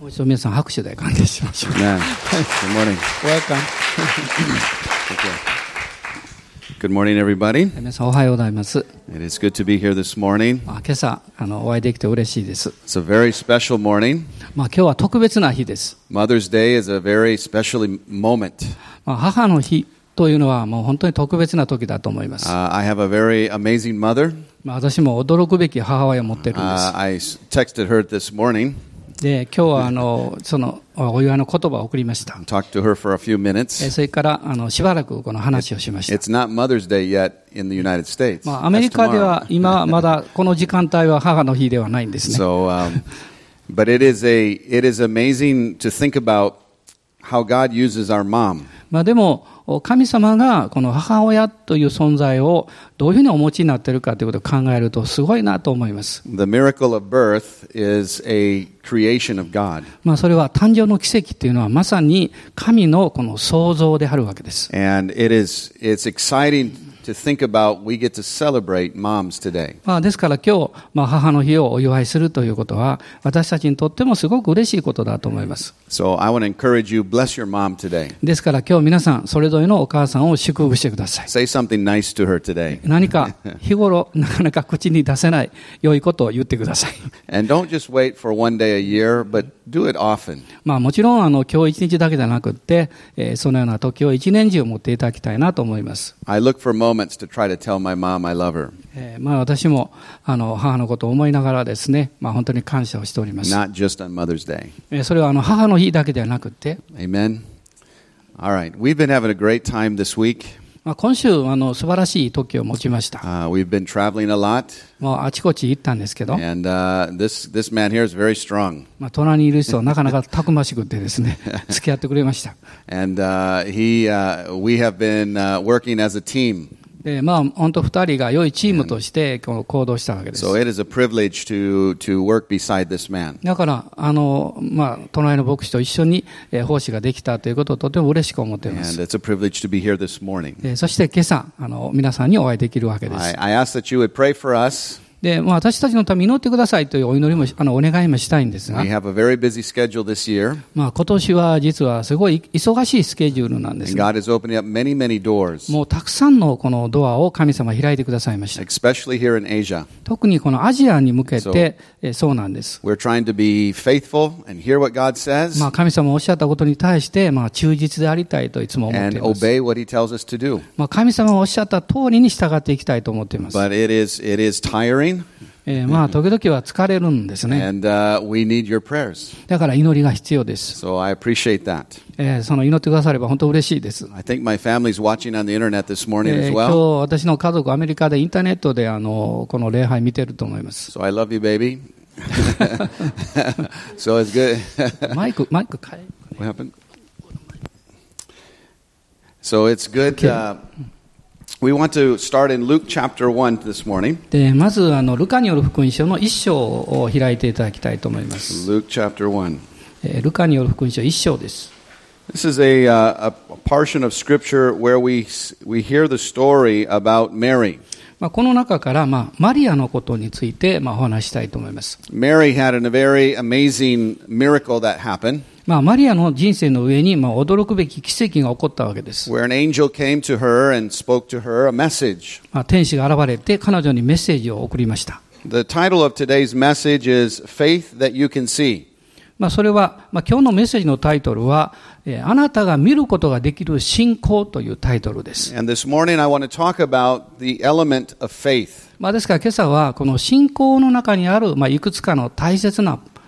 もう一度皆さん拍手で歓迎しましょう。Good morning. Welcome. Good morning, everybody. 皆さんおはようございます。It is good to be here this morning. まあ、今朝あのお会いできて嬉しいです。It's a very special morning. まあ、今日は特別な日です。Mother's Day is a very special moment. まあ、母の日というのはもう本当に特別な時だと思います。Uh, I have a very amazing mother. まあ、私も驚くべき母親を持ってるんで Uh, す。I s- texted her this morning で今日はあのそのお祝いの言葉を送りました。それからあのしばらくこの話をしました。まあ、アメリカでは 今まだこの時間帯は母の日ではないんですね。まあでも、神様がこの母親という存在をどういうふうにお持ちになっているかということを考えるとすごいなと思います。The miracle of birth is a creation of God. まあ、それは誕生の奇跡というのはまさに神のこの創造であるわけです。And it is it's exciting to think about we get to celebrate moms today. まあ、ですから今日、まあ、母の日をお祝いするということは私たちにとってもすごく嬉しいことだと思います。So I want to encourage you bless your mom today. ですから今日皆さんそれぞれのお母さんを祝福してください。Say something nice to her today. 何か日頃なかなか口に出せない良いことを言ってください。And don't just wait for one day a year, but do it often. まあもちろんあの今日一日だけじゃなくって、えーそのような時を一年中持っていただきたいなと思います。I look for moments to try to tell my mom I love her. えーまあ私もあの母のことを思いながらですね、まあ本当に感謝をしております。Not just on Mother's Day. えーそれはあの母の日だけではなくって、Amen. All right. We've been having a great time this week. まあ今週あの素晴らしい時を持ちました。Uh, we've been traveling a lot, もうあちこち行ったんですけど、and uh, this this man here is very strong. まあ隣にいる人はなかなかたくましくてですね、付き合ってくれました。And uh, he, uh, we have been uh, working as a team. まあ、本当、二人が良いチームとして行動したわけです。だから、あの、まあ、隣の牧師と一緒に奉仕ができたということをとても嬉しく思っています。そして、今朝あの、皆さんにお会いできるわけです。で、まあ、私たちのために祈ってくださいというお祈りも、あの、お願いもしたいんですが We、have a very busy schedule this year, まあ、今年は実はすごい忙しいスケジュールなんです and ね。God is opening up many, many doors, もうたくさんのこのドアを神様開いてくださいました。especially here in Asia. 特にこのアジアに向けて、えーそうなんです。We're trying to be faithful and hear what God says まあ、神様おっしゃったことに対して、まあ、忠実でありたいといつも思っています。obey what He tells us to do. まあ、神様がおっしゃった通りに従っていきたいと思っています。But it is it is tiring, えまあ時々は疲れるんですね。だから祈りが必要です。So、その祈ってくだされば本当嬉しいです。Well. 私の家族、アメリカでインターネットであのこの礼拝見てると思います。So、I love you, baby. so it's good. マイク、マイク変え。What happened? So it's good.、Okay. Uh, we want to start in Luke chapter 1 this morning. でまずあのルカによる福音書の一章を開いていただきたいと思います。Luke chapter 1. えールカによる福音書一章です。This is a, uh, a portion of scripture where we, we hear the story about Mary. まあ、この中から、まあ、マリアのことについて、まあ、お話ししたいと思います。Mary had a very amazing miracle that happened まあ、マリアの人生の上に、まあ、驚くべき奇跡が起こったわけです。まあ、天使が現れて彼女にメッセージを送りました。まあ、それは、まあ、今日のメッセージのタイトルは、えー、あなたが見ることができる信仰というタイトルです。まあ、ですから今朝はこの信仰の中にある、まあ、いくつかの大切な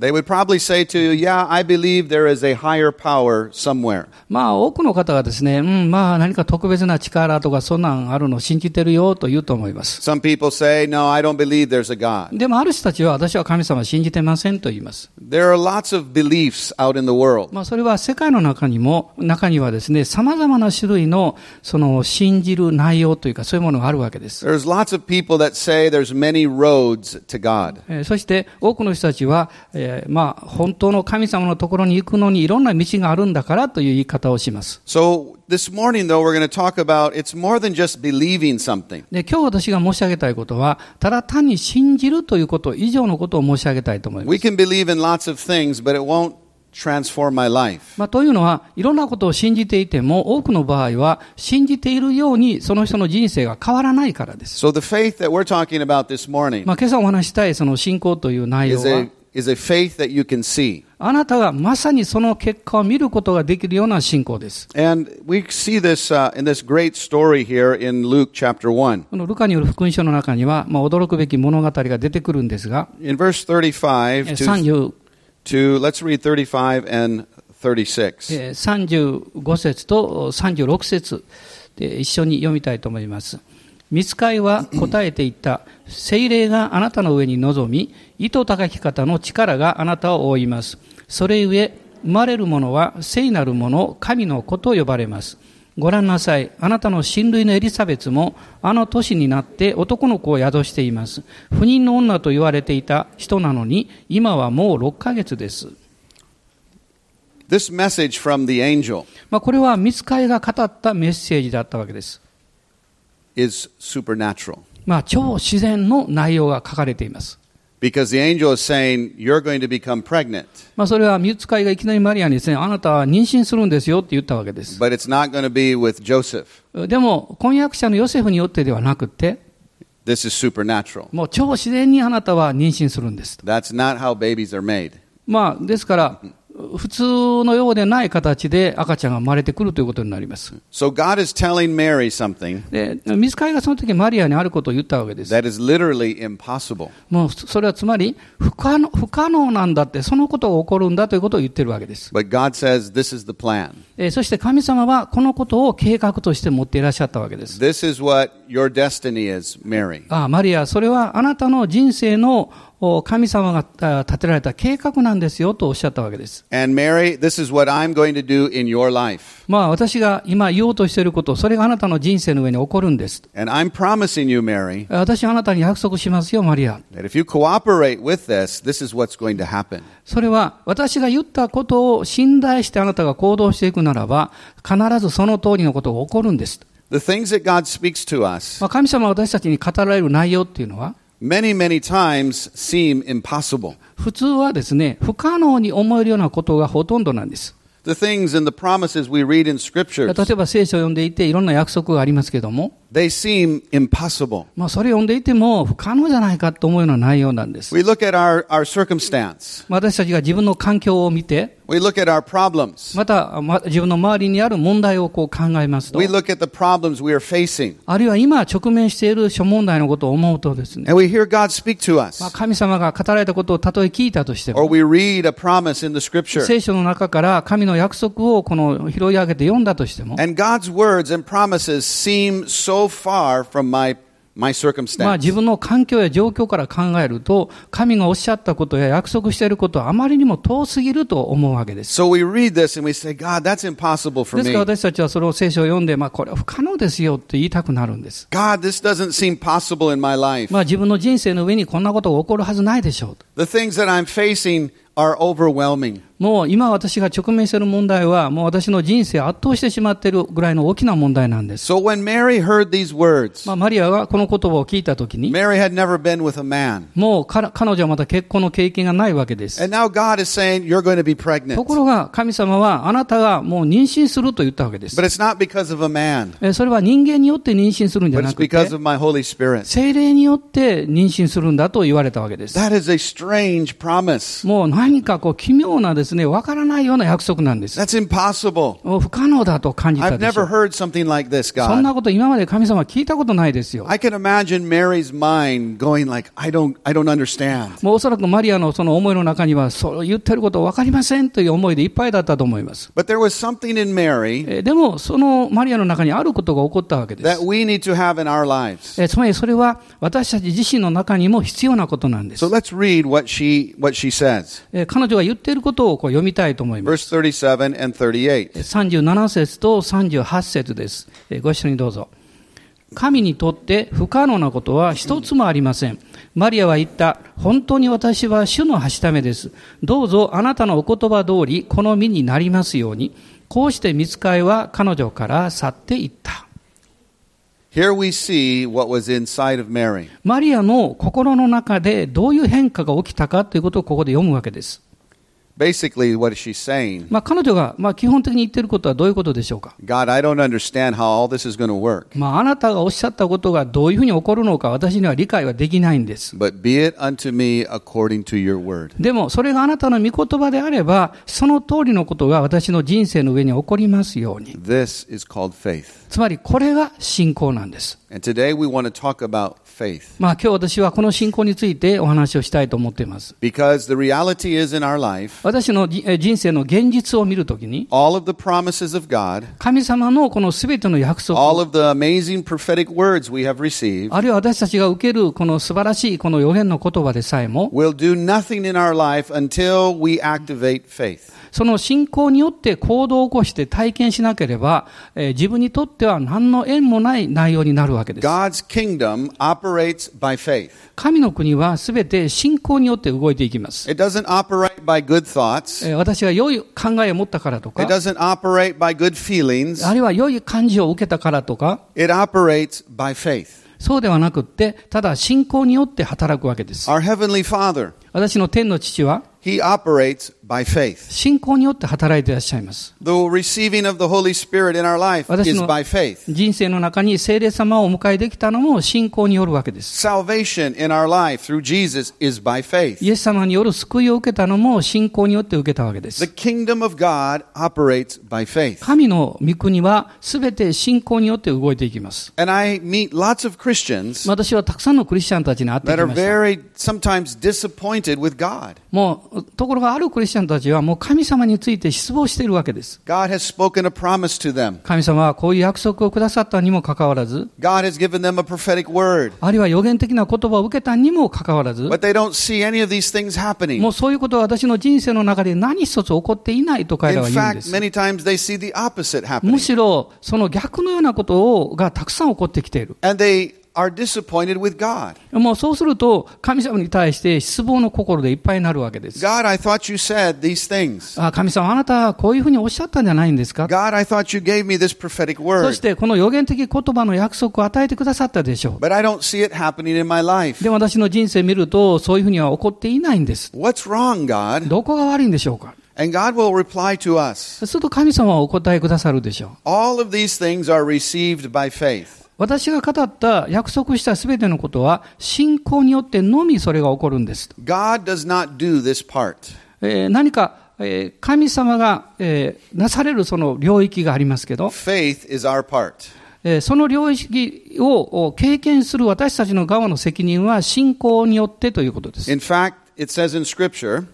They would probably say to you, Yeah, I believe there is a higher power somewhere. まあ、多くの方がですね、うん、まあ、何か特別な力とか、そんなんあるのを信じてるよと言うと思います。Some people say, No, I don't believe there's a God. でも、ある人たちは、私は神様を信じてませんと言います。There are lots of beliefs out in the world. まあ、それは世界の中にも、中にはですね、様々な種類の、その、信じる内容というか、そういうものがあるわけです。There's lots of people that say there's many roads to God. えーそして、多くの人たちは、えーーま、本当の神様のところに行くのにいろんな道があるんだからという言い方をします。で今日私が申し上げたいことは、ただ単に信じるということ以上のことを申し上げたいと思います。Things, まあ、というのは、いろんなことを信じていても、多くの場合は信じているようにその人の人生が変わらないからです。ま今朝お話したいその信仰という内容は、is a faith that you can see. あなたがまさにその結果を見ることができるような信仰です。And we see this uh, in this great story here in Luke chapter 1. このルカによる福音書の中には、まあ、驚くべき物語が出てくるんですが、In verse 35 to, 30 to let's read 35 and 36. えー35節と36節で一緒に読みたいと思います。見つかいは答えていった。精霊があなたの上に臨み、糸高き方の力があなたを覆います。それゆえ、生まれる者は聖なる者、神の子と呼ばれます。ご覧なさい。あなたの親類のエリザベツも、あの年になって男の子を宿しています。不妊の女と言われていた人なのに、今はもう6ヶ月です。This message from the angel まあ、これは見つかいが語ったメッセージだったわけです。is supernatural まあ、超自然の内容が書かれています。Because the angel is saying you're going to become pregnant, まあ、それは見つかいがいきなりマリアにですね、あなたは妊娠するんですよって言ったわけです。but it's not going to be with Joseph. でも、婚約者のヨセフによってではなくて、This is supernatural. もう超自然にあなたは妊娠するんです。That's not how babies are made. まあ、ですから、普通のようでない形で赤ちゃんが生まれてくるということになります。So God is telling Mary something で、見つかいがその時マリアにあることを言ったわけです。that is literally impossible. もう、それはつまり不可能、不可能なんだって、そのことが起こるんだということを言ってるわけです。But God says this is the plan. えーそして神様はこのことを計画として持っていらっしゃったわけです。This is what your destiny is, Mary. ああマリア、それはあなたの人生のお神様があ立てられた計画なんですよとおっしゃったわけです。And Mary, this is what I'm going to do in your life. まあ私が今言おうとしていること、それがあなたの人生の上に起こるんです。And I'm promising you, Mary, 私はあなたに約束しますよ、マリア。that if you cooperate with this, this is what's going to happen. それは私が言ったことを信頼してあなたが行動していくならば、必ずその通りのことが起こるんです。The things that God speaks to us まあ、神様が私たちに語られる内容っていうのは、many, many times seem impossible. 普通はですね、不可能に思えるようなことがほとんどなんです。The things and the promises we read in 例 scriptures, えば聖書を読んでいていろんな約束がありますけども、they seem impossible. まあそれを読んでいても不可能じゃないかと思うような内容なんです。We look at our, our circumstance. 私たちが自分の環境を見て、We look at our problems. また、ま、自分の周りにある問題をこう考えますと We、look at the problems we are facing. あるいは今直面している諸問題のことを思うとですね、And we hear God speak to まあ、us. 神様が語られたことをたとえ聞いたとして Or も、we read a promise in the scripture. 聖書の中から神の約束をこの拾い上げて読んだとしても、And God's words and promises seem so まあ自分の環境や状況から考えると、神がおっしゃったことや約束していることはあまりにも遠すぎると思うわけです。ですから私たちはそれを聖書を読んで、まあ、これは不可能ですよと言いたくなるんです。まあ自分の人生の上にこんなことが起こるはずないでしょう。Are overwhelming. もう今私が直面している問題は、もう私の人生を圧倒してしまっているぐらいの大きな問題なんです。So when Mary heard these words, まあマリアがこの言葉を聞いたときに、Mary had never been with a man. もう彼彼女はまた結婚の経験がないわけです。And now God is saying, you're going to be と pregnant. ころが神様はあなたがもう妊娠すると言ったわけです。But it's not because of a man, えそれは人間によって妊娠するんじゃなくて、because of my Holy Spirit. 精霊によって妊娠するんだと言われたわけです。That is a strange promise. もう何かこう奇妙なですね、わからないような約束なんです。不可能だと感じたでしょそんなこと今まで神様聞いたことないですよ。もうおそらくマリアのその思いの中には、そう言ってること分かりませんという思いでいっぱいだったと思います。でもそのマリアの中にあることが起こったわけです。えつまりそれは私たち自身の中にも必要なことなんです。So let's read what she, what. え彼女が言っていることをこう読みたいと思います。Verse 37 and 38. 37節と38節です。えご一緒にどうぞ。神にとって不可能なことは一つもありません。マリアは言った。本当に私は主のはしためです。どうぞあなたのお言葉通りこの身になりますように。こうして見つかいは彼女から去っていった。Here we see what was inside of Mary. マリアの心の中でどういう変化が起きたかということをここで読むわけです。Basically, what is she saying? まあ彼女がまあ基本的に言っていることはどういうことでしょうか。God, I don't understand how all this is going to work, まああなたがおっしゃったことがどういうふうに起こるのか私には理解はできないんです。but be it unto me according to your word. でもそれがあなたの御言葉であればその通りのことが私の人生の上に起こりますように。This is called faith. つまりこれが信仰なんです。And today we want to talk about faith まあ今日私はこの信仰についてお話をしたいと思っています。because the reality is in our life, 私の人生の現実を見るときに all of the promises of God, 神様のこの全ての約束 all of the amazing prophetic words we have received あるいは私たちが受けるこの素晴らしいこの予言の言葉でさえも、will do nothing in our life until we activate faith. その信仰によって行動を起こして体験しなければ、えー自分にとっては何の縁もない内容になるわけです。God's kingdom operates by faith. 神の国は全て信仰によって動いていきます。It doesn't operate by good thoughts. えー私が良い考えを持ったからとか It、doesn't operate by good feelings. あるいは良い感じを受けたからとか、It operates by faith. そうではなくって、ただ信仰によって働くわけです。Our Heavenly Father, 私の天の父は He operates by faith. 信仰によって働いていらっしゃいます。The receiving of the Holy Spirit in our life 私 is の by faith. 人生の中に聖霊様をお迎えできたのも信仰によるわけです。Salvation in our life through Jesus is by faith. イエス様による救いを受けたのも信仰によって受けたわけで The す。kingdom of God operates by faith. 神の御国は全て信仰によって動いていきます。And I meet lots of Christians 私はたくさんのクリスチャンたちに会ってき that are ました。very sometimes もうところがあるクリスチャンたちはもう神様について失望しているわけです。神様はこういう約束をくださったにもかかわらず、あるいは予言的な言葉を受けたにもかかわらず、もうそういうことは私の人生の中で何一つ起こっていないと彼らは言うんです。むしろその逆のようなことをがたくさん起こってきている。Are disappointed with God. もうそうすると、神様に対して失望の心でいっぱいになるわけです。God, I thought you said these things. あ神様、あなたはこういうふうにおっしゃったんじゃないんですか God, I thought you gave me this prophetic そ word. して、この予言的言葉の約束を与えてくださったでしょう。But I don't see it happening in my life. で、私の人生見ると、そういうふうには起こっていないんです。What's wrong, God? どこが悪いんでしょうか And God will reply to us すると神様はお答えくださるでしょう。All of these things are received by faith. 私が語った約束したすべてのことは、信仰によってのみそれが起こるんです。God does not do this part. えー何か、えー神様が、えーなされるその領域がありますけど、Faith is our part. えーその領域をお経験する私たちの側の責任は信仰によってということです。In fact, it says in Scripture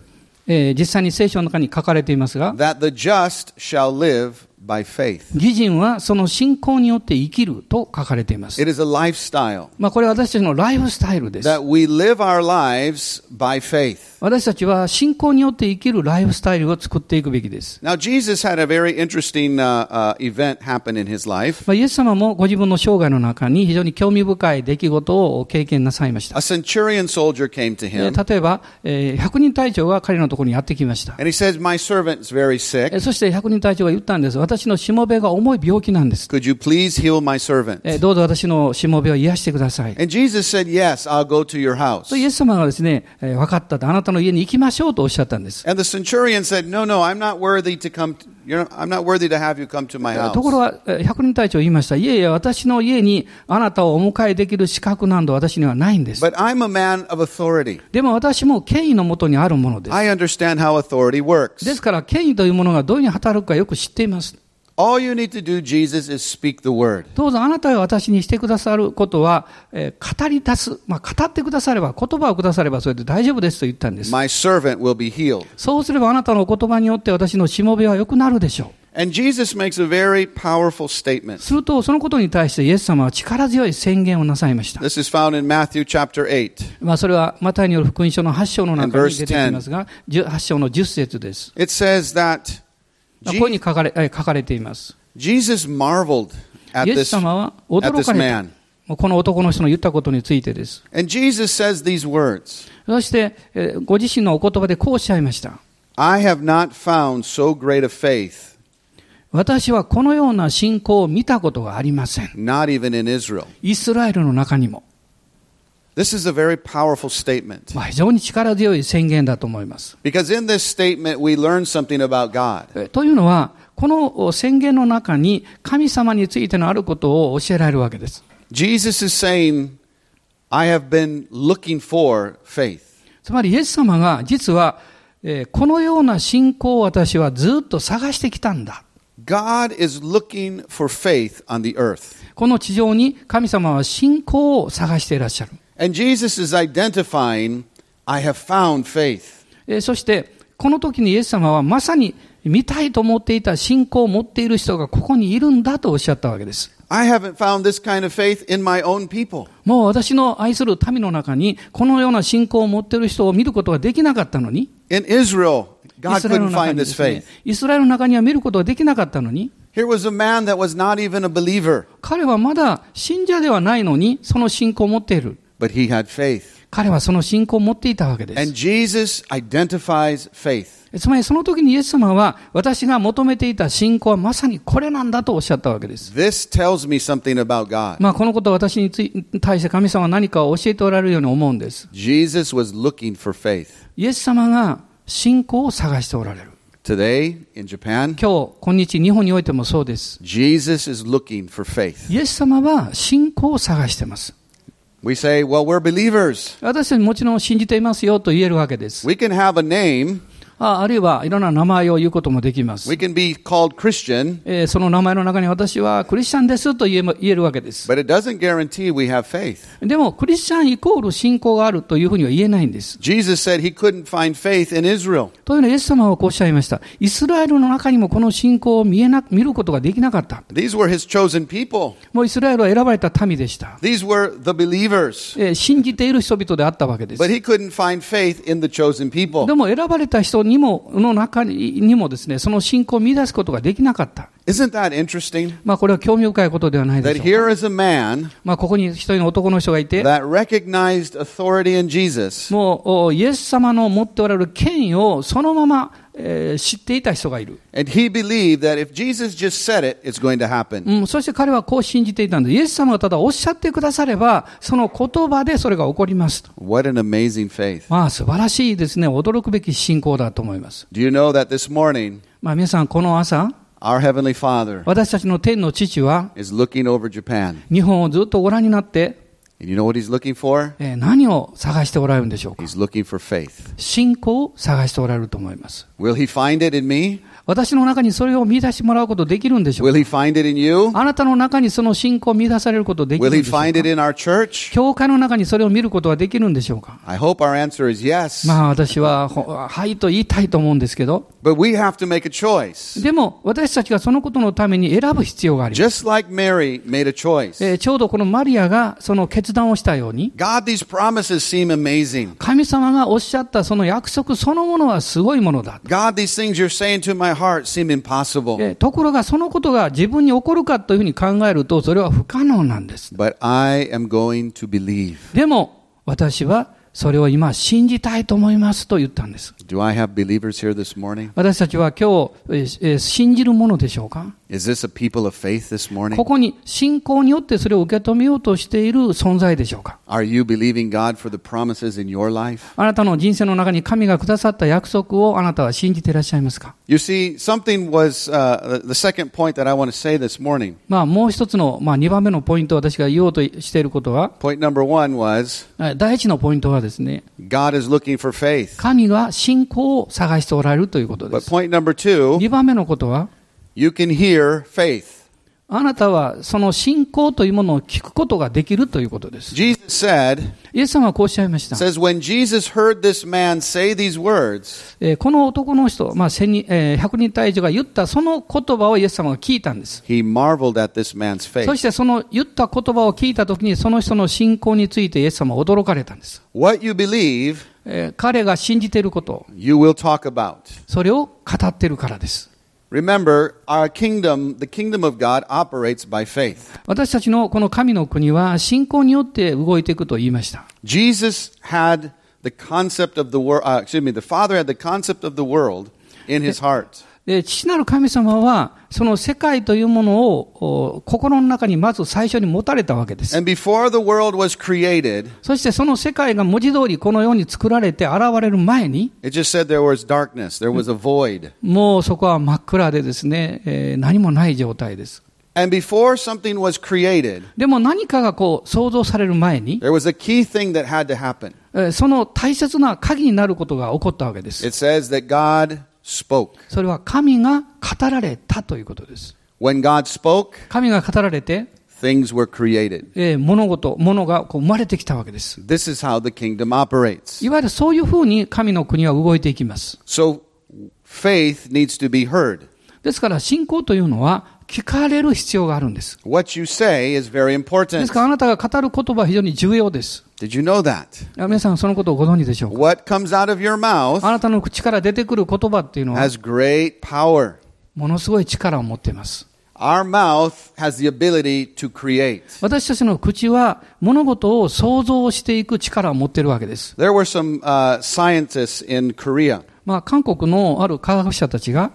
えー実際に聖書の中に書かれていますが、that the just shall live. 義人はその信仰によって生きると書かれています。It is a lifestyle まあこれは私たちのライフスタイルです。that we live our lives by faith. 私たちは信仰によって生きるライフスタイルを作っていくべきです。Now, Jesus had a very interesting uh, uh, event happen in his life. まあ、イエス様もご自分の生涯の中に非常に興味深い出来事を経験なさいました A。centurion soldier came to え him ー例えば、えー100人隊長が彼のところにやってきました。and he says, My servant's very え sick. ーそして100人隊長が言ったんです。私私のしもべが重い病気なんです。どうぞ私のしもべを癒してください。イエス様がですね、分かったとあなたの家に行きましょうとおっしゃったんです。And the centurion said, no, no, I'm not worthy to come to I'm not worthy to have you come to my house. ところは、百人隊長言いました。いえいえ、私の家にあなたをお迎えできる資格など私にはないんです。でも私も権威のもとにあるものです。ですから、権威というものがどういうふうに働くかよく知っています。All you need to do, Jesus, is speak the word. どうぞあなたが私にしてくださることは、えー語り出す、まあ、語ってくだされば、言葉をくださればそれで大丈夫ですと言ったんです。My servant will be healed. そうすればあなたのお言葉によって私のしもべは良くなるでしょ And Jesus makes a very powerful う。statement. すると、そのことに対してイエス様は力強い宣言をなさいました。This is found in Matthew chapter 8. まあ、それはマタイによる福音書の8章の中に出てきますが、10 8章の10節です。It says that まあこういうふうに書かれえー書かれています。Jesus marveled at イエス this, 様は驚 this かれたこの男の人の言ったことについてです。And Jesus says these words そして、えーご自身のお言葉でこうおっしゃいました。I have not found so great a faith, 私はこのような信仰を見たことがありません。not even in Israel. イスラエルの中にも。非常に力強い宣言だと思います。というのは、この宣言の中に神様についてのあることを教えられるわけです。つまり、イエス様が実は、このような信仰を私はずっと探してきたんだ。この地上に神様は信仰を探していらっしゃる。And Jesus is identifying, I have found faith. えーそして、この時にイエス様はまさに見たいと思っていた信仰を持っている人がここにいるんだとおっしゃったわけです。I haven't found this kind of faith in my own people. もう私の愛する民の中にこのような信仰を持っている人を見ることができなかったのに、In Israel, イ God スラエル couldn't の中 find にで this すね faith. イスラエルの中には見ることができなかったのに、Here was a man that was not even a believer, 彼はまだ信者ではないのに、その信仰を持っている。But he had faith. 彼はその信仰を持っていたわけで And す。Jesus identifies faith. つまりその時にイエス様は、私が求めていた信仰はまさにこれなんだとおっしゃったわけです。This tells me something about God. まあこのことは私につい対して神様は何かを教えておられるように思うんです。Jesus was looking for faith. イエス様が信仰を探しておられる。Today in Japan, 今日、今日、日本においてもそうです。Jesus is looking for faith. イエス様は信仰を探しています。We say, well, we're believers. 私たちもちろん信じていますよと言えるわけです。 We can have a name, ああるいはいろんな名前を言うこともできます we。can be called Christian, えーその名前の中に私はクリスチャンですと言えま言えるわけです。but it doesn't guarantee we have faith. でも、クリスチャンイコール信仰があるというふうには言えないんです。Jesus said he couldn't find faith in Israel. というのは、イエス様はこうおっしゃいました。イスラエルの中にもこの信仰を見えな見ることができなかった。These were his chosen people. もうイスラエルは選ばれた民でした。These were the believers. えー信じている人々であったわけです But。he couldn't find faith in the chosen で people. も選ばれた人にも、の中ににもですね、その信仰を見出すことができなかった。Isn't that interesting? まあこれは興味深いことではないでしょうか。here is a man まあここに一人の男の人がいて、that recognized authority in Jesus もうおイエス様の持っておられる権威をそのまま、知っていた人がいる。うん、そして彼はこう信じていたんです。イエス様がただおっしゃってくだされば、その言葉でそれが起こります。まあ、素晴らしいですね。驚くべき信仰だと思います。まあ、皆さん、この朝、私たちの天の父は、日本をずっとご覧になって、And you know what he's looking for? えー何を探しておられるんでしょうか He's looking for faith. 信仰を探しておられると思います。 Will he find it in me? 私の中にそれを見出してもらうことできるんでしょう Will か he find it in you? あなたの中にその信仰を見出されることできるんでしょう find か it in our church? 教会の中にそれを見ることはできるんでしょうか？I hope our answer is yes. まあ私は、ほはいと言いたいと思うんですけど、But we have to make a choice. でも私たちがそのことのために選ぶ必要があります。Just like Mary made a choice. えーちょうどこのマリアがその決断をしたように、God, these promises seem amazing. 神様がおっしゃったその約束そのものはすごいものだ。God, these things you're saying to my heart seem impossible. えーところがそのことが自分に起こるかというふうに考えるとそれは不可能なんです。But I am going to believe. でも私はそれを今信じたいと思いますと言ったんです。Do I have believers here this morning? 私たちは今日、えーえー信じるものでしょうか Is this a people of faith this morning? ここに信仰によってそれを受け止めようとしている存在でしょうか Are you believing God for the promises in your life? あなたの人生の中に神がくださった約束をあなたは信じていらっしゃいますか You see, something was uh, the second point that I want to say this morning. まあもう一つの、まあ二番目のポイント私が言おうとしていることは、Point number one was はい第一のポイントはですね、God is looking for faith. 神が信仰を探しておられるということです。point number two, 二番目のことは、you can hear faith. あなたはその信仰というものを聞くことができるということです。Jesus said, イエス様はこうおっしゃいました。says, when Jesus heard this man say these words, えーこの男の人、まあ、えー100人体重が言ったその言葉をイエス様が聞いたんです。he marveled at this man's そ faith. してその言った言葉を聞いたときにその人の信仰についてイエス様は驚かれたんです。What you believe, えー彼が信じていること.それを語っているからです。Remember, our kingdom, the kingdom of God, operates by faith. 私たちのこの神の国は信仰によって動いていくと言いました。Jesus had the concept of the world, uh, excuse me, the Father had the concept of the world in his heart. 父なる神様は、その世界というものを心の中にまず最初に持たれたわけです。そしてその世界が文字通りこのように作られて現れる前に、darkness, もうそこは真っ暗でですね、何もない状態です。And before something was created, でも何かがこう想像される前に、there was a key thing that had to happen. その大切な鍵になることが起こったわけです。それは神が語られたということです。When God spoke, 神が語られて、things were created. えー物事、物がこう生まれてきたわけです。This is how the kingdom operates. いわゆるそういうふうに神の国は動いていきます。So faith needs to be heard. ですから信仰というのは聞かれる必要があるんです。What you say is very で important. すからあなたが語る言葉は非常に重要です。Did you know that? あ皆さんそのことをご存知でしょうか What comes out of your mouth あなたの口から出てくる言葉っていうのは has great power. ものすごい力を持っています。Our mouth has the ability to create. 私たちの口は物事を想像していく力を持っているわけです。There were some uh, scientists in Korea, まあ、韓国のある科学者たちが、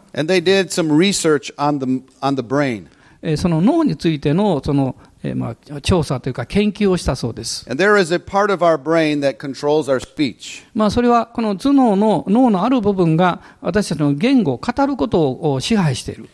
その脳についての,その、えまあ、調査というか研究をしたそうです。まあ、それはこの頭脳の脳のある部分が私たちの言語を語ることを支配している。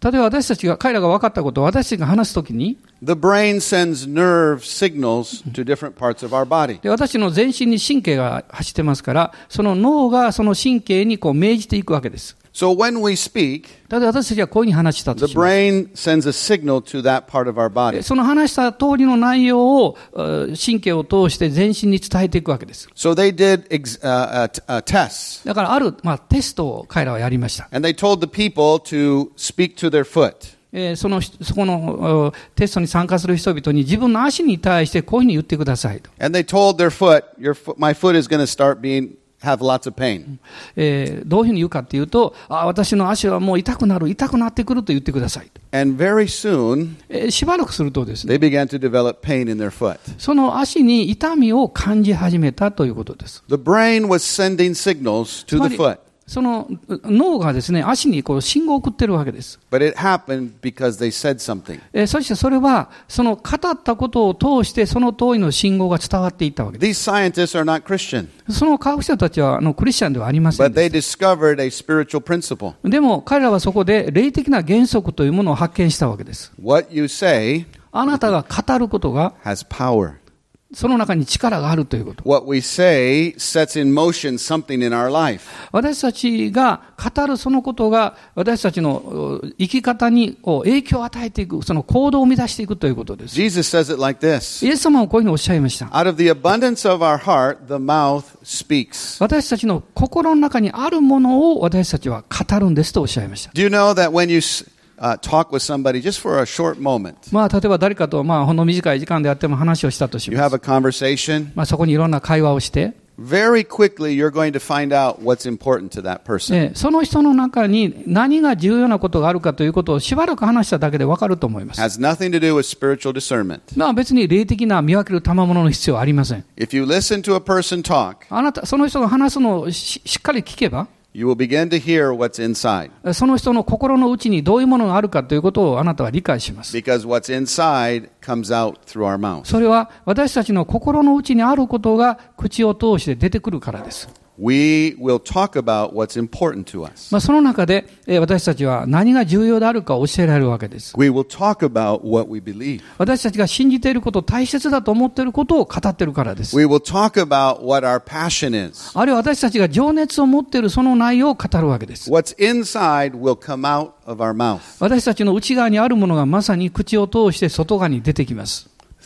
例えば私たちが、彼らが分かったことを私たちが話すときに、the brain sends nerve signals to different parts of our body. で私の全身に神経が走ってますから、その脳がその神経にこう命じていくわけです。So when we speak, 例えば私たちがこういうふうに話したと the します。brain sends a signal to that part of our で body. その話した通りの内容をえー神経を通して全身に伝えていくわけです。So they did ex- uh, uh, t- uh, tests, だからある、まあ、テストを彼らはやりました。and they told the people to speak to their foot. えーその人、そこのえーテストに参加する人々に自分の足に対してこういうふうに言ってくださいと。And they told their foot, Your foot my foot is going to start being, have lots of pain. えーどういうふうに言うかっていうと、あ私の足はもう痛くなる、痛くなってくると言ってくださいと。And very soon, えーしばらくするとですね、they began to develop pain in their foot. その足に痛みを感じ始めたということです。The brain was sending signals つ to ま the り foot, その脳がですね、足にこう信号を送ってるわけです。but it happened because they said something. えーそしてそれは、その語ったことを通して、その通りの信号が伝わっていったわけで These scientists are not Christian, す。その科学者たちはあのクリスチャンではありません but で they し discovered a spiritual principle. た。でも彼らはそこで霊的な原則というものを発見したわけです。What you say あなたが語ることが、has power. その中に力があるということ。What we say sets in motion something in our life. 私たちが語るそのことが、私たちのう生き方に影響を与えていく、その行動を生み出していくということです。Jesus says it like this イエス様はこういうふうにおっしゃいました。Out of the abundance of our heart, the mouth speaks. 私たちの心の中にあるものを私たちは語るんですとおっしゃいました。Uh, talk with somebody just for a short moment, まあ、例えば誰かと、まあ、ほんの短い時間であっても話をしたとし you ま have す。a conversation, まあ、そこにいろんな会話をして、very quickly you're going to find out what's important to that person. えその人の中に何が重要なことがあるかということをしばらく話しただけでわかると思います。has nothing to do with spiritual discernment. まあ、別に霊的な見分ける賜物の必要はありません。If you listen to a person talk, あなた、その人が話すのをししっかり聞けば、その人の心の内にどういうものがあるかということをあなたは理解します。それは私たちの心の内にあることが口を通して出てくるからです。We will talk about what's important to us. まあ、その中でえー私たちは何が重要であるかを教えられるわけです。We will talk about what we believe. 私たちが信じていること、大切だと思っていることを語っているからです。We will talk about what our passion is. あるいは私たちが情熱を持っているその内容を語るわけです。What's inside will come out of our mouth. 私たちの内側にあるものがまさに口を通して外側に出てきます。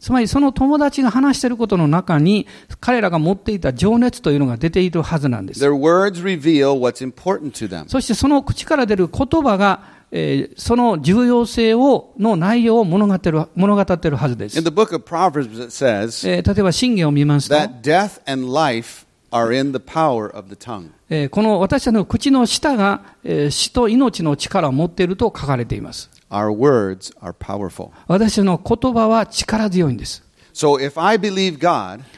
つまりその友達が話していることの中に彼らが持っていた情熱というのが出ているはずなんです。Their words reveal what's important to them. そしてその口から出る言葉が、えーその重要性を、の内容を物語っている物語っているはずです。In the book of Proverbs, it says えー例えば信玄を見ますと、that death and life are in the power of the tongue. えーこの私たちの口の舌が、えー死と命の力を持っていると書かれています。Our words are powerful. 私の言葉は力強いんです。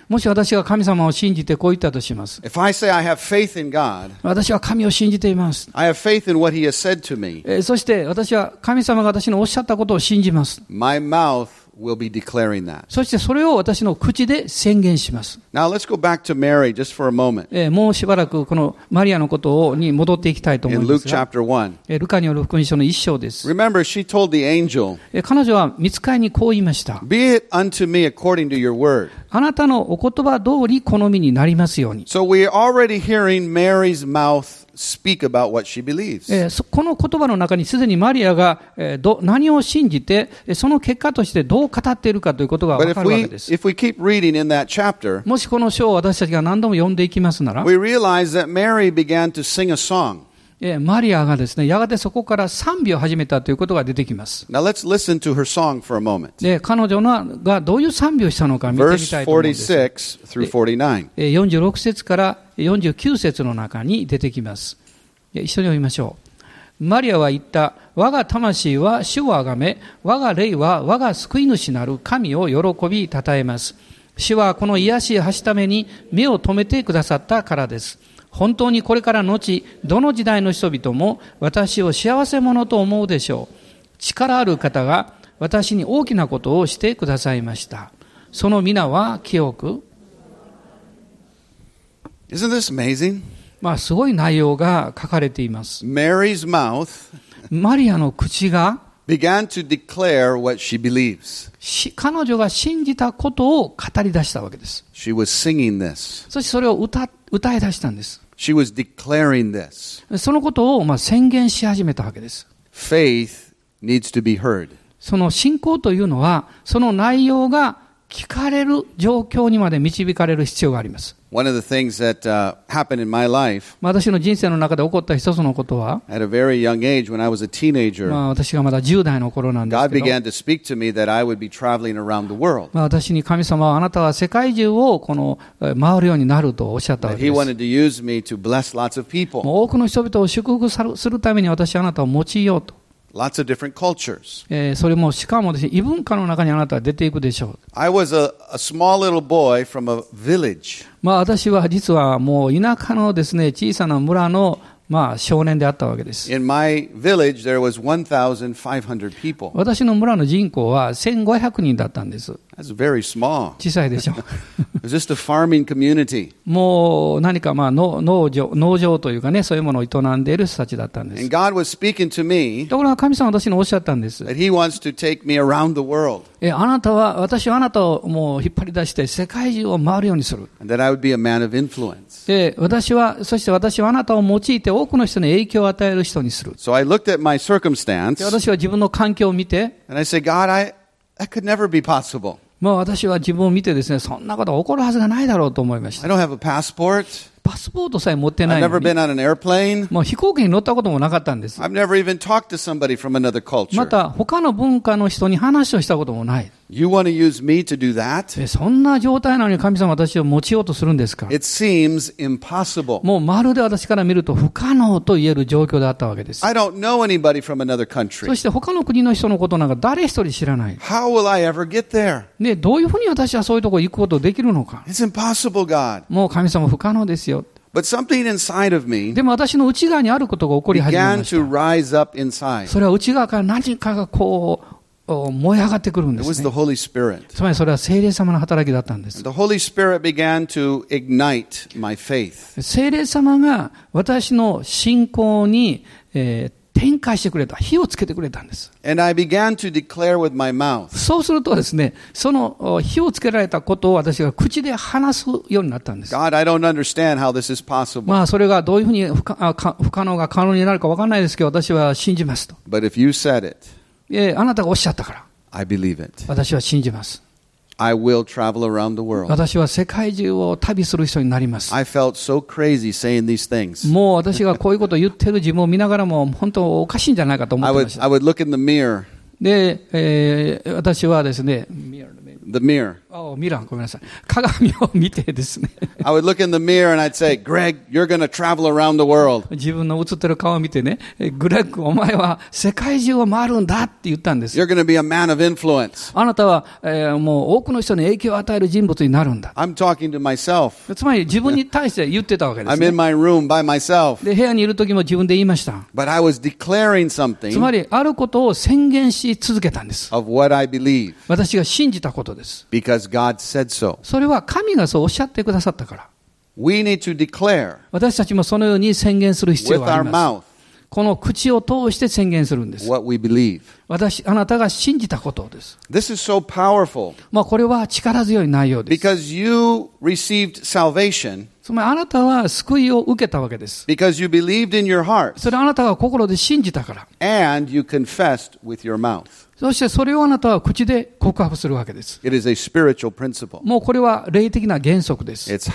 もし私が神様を信じてこう言ったとします。私は神を信じています。そして私は神様が私のおっしゃったことを信じます。Will be declaring that. そしてそれを私の口で宣言します。Now let's go back to Mary just for a moment. えーもうしばらくこのマリアのことをに戻っていきたいと思 In いま Luke すが、chapter 1. えールカによる福音書の一章です。Remember, she told the angel, えー彼女は見つかいにこう言いました。Be it unto me according to your word. あなたのお言葉通り好みになりますように。So we are already hearing Mary's mouth え、そこの言葉の中にすでにマリアが何を信じて、その結果としてどう語っているかということが分かるわけです。もしこの書を私たちが何度も読んでいきますなら、we realize that Mary began to sing a song. えーマリアがですね、やがてそこから賛美を始めたということが出てきます。Now let's listen to her song for a moment. で、彼女のがどういう賛美をしたのか見てみ Verse たいと思うんです。46 through 49. えー46節から49節の中に出てきます。えー一緒に読みましょう。マリアは言った。我が魂は主をあがめ、我が霊は我が救い主なる神を喜び称えます。主はこの癒しを発しために目を留めてくださったからです。本当にこれから後、どの時代の人々も私を幸せ者と思うでしょう。力ある方が私に大きなことをしてくださいました。その皆は清く、Isn't this amazing? まあ、すごい内容が書かれています。Mary's mouth マリアの口が、began to declare what she believes. し彼女が信じたことを語り出したわけです。She was singing this. そしてそれを歌歌い出したんです。She was declaring this. そのことをまあ宣言し始めたわけです。Faith needs to be heard. その信仰というのは、その内容が聞かれる状況にまで導かれる必要があります。One of the things that uh, happened in my life まあ私の人生の中で起こった一つのことは、at a very young age when I was a teenager, まあ私がまだ10代の頃なんです God けど、began to speak to me that I would be traveling around the world. まあ私に神様はあなたは世界中をこのえ回るようになるとおっしゃったわ That け He です。wanted to use me to bless lots of people, もう多くの人々を祝福さるするために私はあなたを用いようと。それもしかも、異文化の中にあなたは出ていくでしょう。私は実はもう田舎のです、ね、小さな村のまあ少年であったわけです。私の村の人口は1500人だったんです。That's very small. 小さいでしょ。It was just a farming community. もう何かまあ農農場、農場というかね、そういうものを営んでいる人たちだったんで And す。God was speaking to me ところが神様は私におっしゃったんです。that He wants to take me around the world え、あなたは、私はあなたをもう引っ張り出して世界中を回るようにする。and that I would be a man of influence. で、私は、そして私はあなたを用いて多くの人に影響を与える人にする。So I looked at my circumstance で、私は自分の環境を見て、and I said, God, I, that could never be possible. まあ私は自分を見てですね、そんなことが起こるはずがないだろうと思いまし I た。don't have a passport. パスポートさえ持ってないの never に been on an airplane. もう飛行機に乗ったこともなかったんです。I've never even talked to somebody from another ま.た、他の文化の人に話をしたこともない。You want to use me to do that? えそんな状態なのに神様は私を持ちようとするんですか It seems impossible. もうまるで私から見ると不可能と言える状況であったわけです。I don't know anybody from another そ country. して他の国の人のことなんか誰一人知らない。How will I ever get there? で、どういうふうに私はそういうところ行くことできるのか。It's impossible, God. もう神様不可能ですよ。But something inside of me でも私の内側にあることが起こり始めまし to た。rise up inside. それは内側から何かがこう、お燃え上がってくるんです the ね。Holy Spirit. つまりそれは聖霊様の働きだったんです。聖霊様が私の信仰に、えー展開してくれた。火をつけてくれたんです。そうするとですね、そのお火をつけられたことを私が口で話すようになったんです。God, I don't understand how this is possible. まあそれがどういうふうに不可能が可能になるかわかんないですけど、私は信じますと。But if you said it, えーあなたがおっしゃったから。I believe it. 私は信じます。I will travel around the world. 私は世界中を旅する人になります。I felt so crazy saying these things. もう私がこういうことを言ってる自分を見ながらも、本当おかしいんじゃないかと思 I ってま would, し I た。would look in the mirror, で、えー私はですね、ミラー the mirror. あミラー、ごめんなさい。鏡を見てですね、I would look in the mirror and I'd say, Greg, you're going to travel around the world. 自分の映ってる顔を見てね、えグレッグ、お前は世界中を回るんだって言ったんです。You're going to be a man of influence. あなたは、えーもう多くの人に影響を与える人物になるんだ。I'm talking to myself. つまり自分に対して言ってたわけです、I'm in ね。my room by myself. で、部屋にいる時も自分で言いました。But I was declaring つま something り、あることを宣言し続けたんです。of what I believe 私が信じたことです。because God said so. それは神がそうおっしゃってくださったから。We need to declare 私たちもそのように宣言する必要があります。この口を通して宣言するんです。what we believe. 私、あなたが信じたことです。This is so powerful まあ、これは力強い内容です。because you received salvation つまり、あなたは救いを受けたわけです。because you believed in your heart それはあなたが心で信じたから。and you confessed with your mouth. そしてそれをあなたは口で告白するわけです。もうこれは霊的な原則です。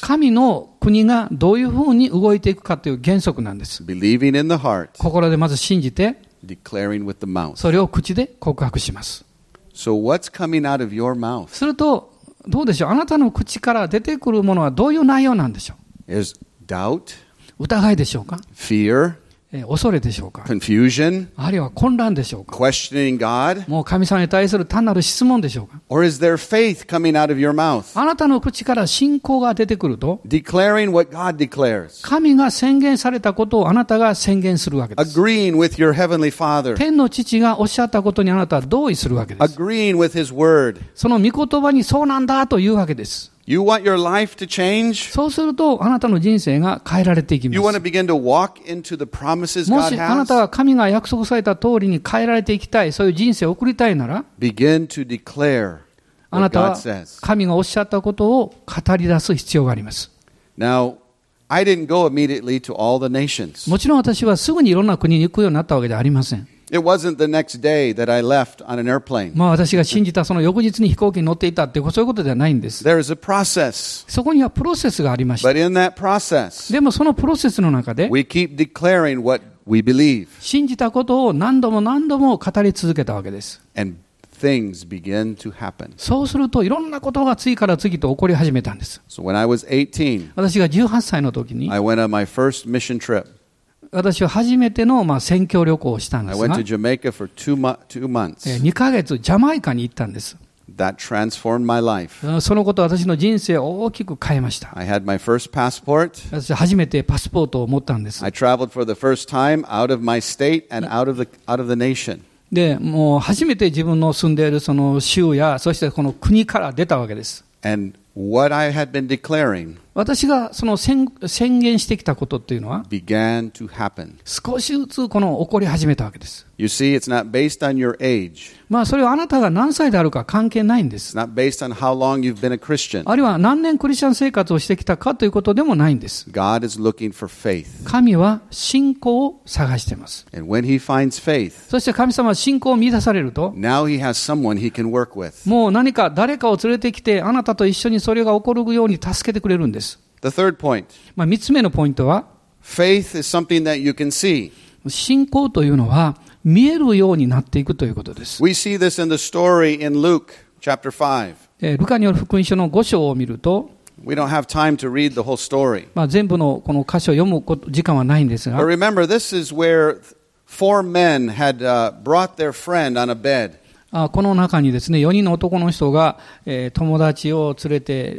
神の国がどういうふうに動いていくかという原則なんです。心でまず信じて、それを口で告白します。So、すると、どうでしょう？あなたの口から出てくるものはどういう内容なんでしょう？疑いでしょうか、え、恐れでしょうか Confusion? あるいは混乱でしょうか？もう神様に対する単なる質問でしょうか？あなたの口から信仰が出てくると神が宣言されたことをあなたが宣言するわけです。天の父がおっしゃったことにあなたは同意するわけです。その御言葉にそうなんだというわけです。そうすると、あなたの人生が変えられていきます。もし、あなたが神が約束された通りに変えられていきたい、そういう人生を送りたいなら、あなたは神がおっしゃったことを語り出す必要があります。もちろん私はすぐにいろんな国に行くようになったわけではありません。It wasn't the next day that I left on an airplane. まあ私が信じたその翌日に飛行機に乗っていたっていうそういうことではないんです。There is a process. そこにはプロセスがありました。But in that process, でもそのプロセスの中で、we keep declaring what we believe. 信じたことを何度も何度も語り続けたわけです。And things begin to happen. そうするといろんなことが次から次と起こり始めたんです。So when I was 18, 私が18歳の時に、I went on my first mission trip. 私は初めてのまあ宣教旅行をしたんで I す went が to、Jamaica for two, mo- two え months. 2ヶ月ジャマイカに行ったんです。That transformed my life. そのことは私の人生を大きく変えました。I had my first passport. 私初めてパスポートを持ったんです。I traveled for the first time out of my state and out of the, out of the nation. で、もう初めて自分の住んでいるその州や、そしてこの国から出たわけです。And what I had been declaring 私がその宣宣言してきたことっていうのは.少しずつこの起こり始めたわけです。You see, it's not based on your age. まあそれはあなたが何歳であるか関係ないんで It's す。not based on how long you've been a Christian. あるいは何年クリスチャン生活をしてきたかということでもないんです。God is looking for faith. 神は信仰を探しています。And when he finds faith, そして神様は信仰を見出されると、now he has someone he can work with. もう何か誰かを連れてきて、あなたと一緒にそれが起こるように助けてくれるんです。The third point まあ、三つ目のポイントは、faith is something that you can see. 信仰というのは見えるようになっていくということです。ルカによる福音書の5章を見ると、まあ、全部のこの箇所を読む時間はないんですが、ああこの中にですね、4人の男の人が、えー、友達を連れて、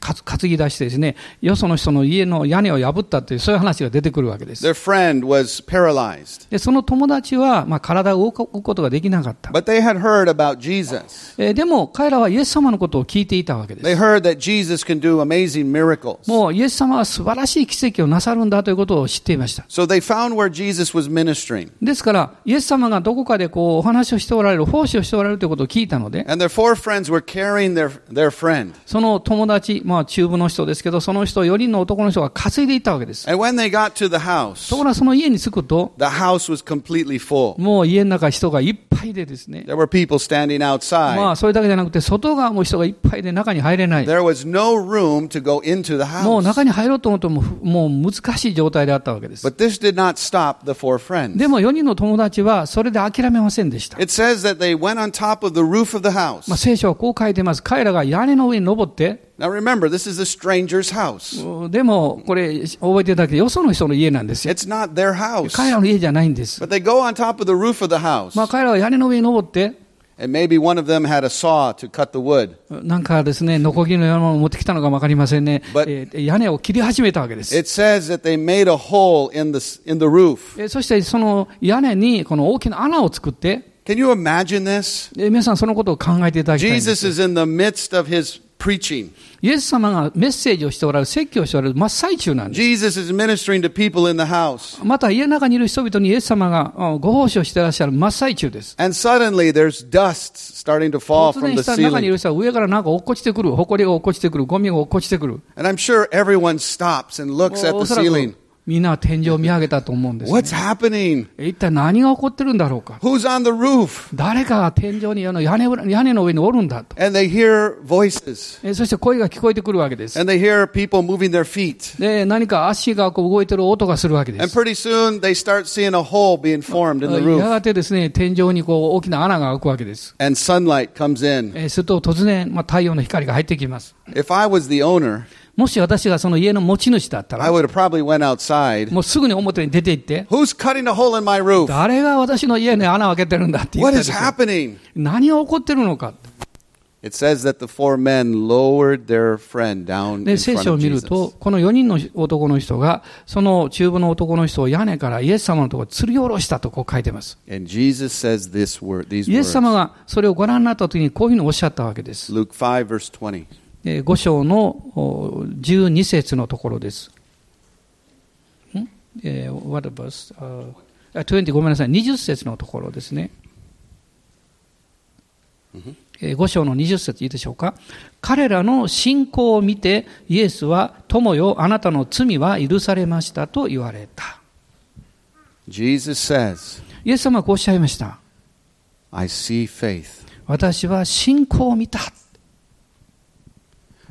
担ぎ出してですね、よその人の家の屋根を破ったという、そういう話が出てくるわけです。Their friend was paralyzed. で、その友達は、まあ、体を動かすことができなかった。But they had heard about Jesus. えーでも、彼らはイエス様のことを聞いていたわけで They す。heard that Jesus can do amazing miracles. もう、イエス様は素晴らしい奇跡をなさるんだということを知っていました。So they found where Jesus was ministering. ですから、イエス様がどこかでこう、お話をしておられる、奉仕をしておられるということを聞いたので、And their four friends were carrying their, their friend. その友達、まあ、中部の人ですけど、その人、4人の男の人が担いでいたわけです。ところがその家に着くと、もう家の中、人がいっぱいでですね。まあ、それだけじゃなくて、外側も人がいっぱいで中に入れない。もう中に入ろうと思っても、もう難しい状態であったわけです。でも4人の友達は、それで諦めませんでした。まあ、聖書はこう書いてます。彼らが屋根の上に登って、Now remember, this is a stranger's house. でも、これ、覚えていただきて、よその人の家なんですよ。 It's not their house. 彼らの家じゃないんです。 But they go on top of the roof of the house. まあ、彼らは屋根の上に登って、 And maybe one of them had a saw to cut the wood. なんかですね、ノコギリのようなものを持ってきたのかもわかりませんね。 But- えー屋根を切り始めたわけです。 It says that they made a hole in the, in the roof. えーそしてその屋根にこの大きな穴を作って、 Can you imagine this? えー皆さんそのことを考えていただきたいんです Jesus is in the midst of his preaching. イエス様がメッセージをしておられる、説教をしておられる真っ最中なんです。Jesus is ministering to people in the house. また家の中にいる人々にイエス様があご奉仕をしていらっしゃる真っ最中です。And suddenly there's dust starting to fall 突 from 然 the した中にい ceiling. る人は上からなんか落っこちてくる、埃が落っこちてくる、ゴミが落っこちてくる。And I'm sure everyone stops and looks at お the ceiling. みんなは天井を見上げたと思うんです、ね What's。happening? 一体何が起こってるんだろうか。Who's on the roof? 誰かが天井にあの屋根裏屋根の上におるんだと。And they hear voices. えそして声が聞こえてくるわけです。And they hear people moving their feet. で、何か足がこう動いてる音がするわけで And す。pretty soon they start seeing a hole being formed in the や roof. がてですね、天井にこう大きな穴が開くわけです。And sunlight comes in. えーすると突然、まあ、太陽の光が入ってきます。If I was the owner, もし私がその家の持ち主だったら、もうすぐに表に出て行って、誰が私の家に穴を開けてるんだって言っ、何が起こってるのか。It says that the この4人の男の人が、その中部の男の人を屋根からイエス様のところ吊り下ろしたとこう書いてます。And イエス様がそれをご覧になった時にこういうふうにおっしゃったわけです。えー5章のお12節のところです。ん？えー what about, あ20ごめんなさい、20節のところですね。えー5章の20節いいでしょうか？彼らの信仰を見て、イエスは、友よ、あなたの罪は許されましたと言われた。Jesus says, イエス様はこうおっしゃいました。I see faith. 私は信仰を見た。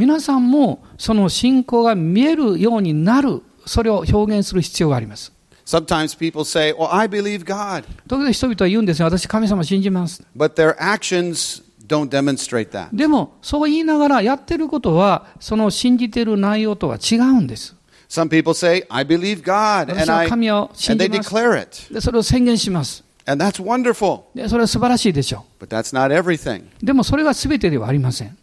皆さんもその信仰が見えるようになる、それを表現する必要があります。Sometimes people say, Well, I believe God, 時々人々は言うんですよ。私神様信じます。but their actions don't demonstrate that. でもそう言いながらやってることはその信じている内容とは違うんです。Some people say, I believe God, 私 and, は I, 神を and 信 they declare it. でそれを宣言します。And that's wonderful, でそれは素晴らしいでしょ but that's not everything. う。でもそれが全てではありません。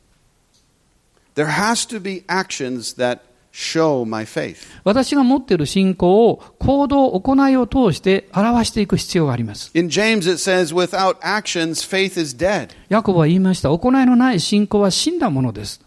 There has to be actions that show my faith. 私が持っている信仰を行動、行いを通して表していく必要があります。In James, it says, without actions, faith is dead. ヤコブは言いました。行いのない信仰は死んだものです。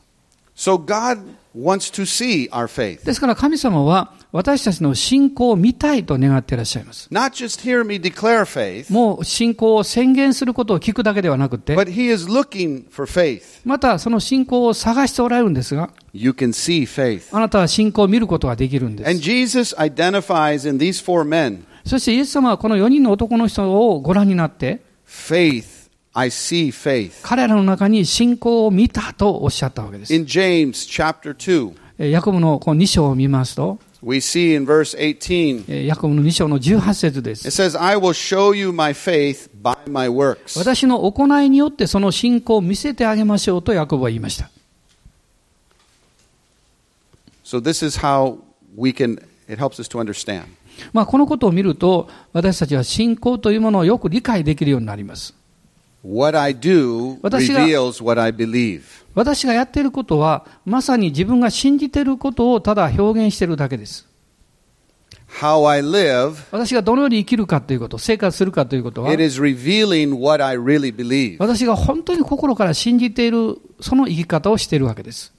So God wants to see our faith. ですから神様は私たちの信仰を見たいと願っていらっしゃいます。Not just hear me declare faith, もう信仰を宣言することを聞くだけではなくて、but He is looking for faith. またその信仰を探しておられるんですが、You can see faith. あなたは信仰を見ることができるんで And す。Jesus identifies in these four men そしてイエス様はこの4人の男の人をご覧になって、faith. I see faith. 彼らの中に信仰を見たとおっしゃったわけです。In James chapter 2, えーヤコブのこの2章を見ますと、We see in verse 18, ヤコブの2章の18節です。私の行いによってその信仰を見せてあげましょうとヤコブは言いました。まあこのことを見ると、私たちは信仰というものをよく理解できるようになります。What I do 私が- reveals what I believe. 私がやっていることは、まさに自分が信じていることをただ表現しているだけです。How I live, 私がどのように生きるかということ、生活するかということは it、is revealing what I really believe. 私が本当に心から信じているその生き方をしているわけです。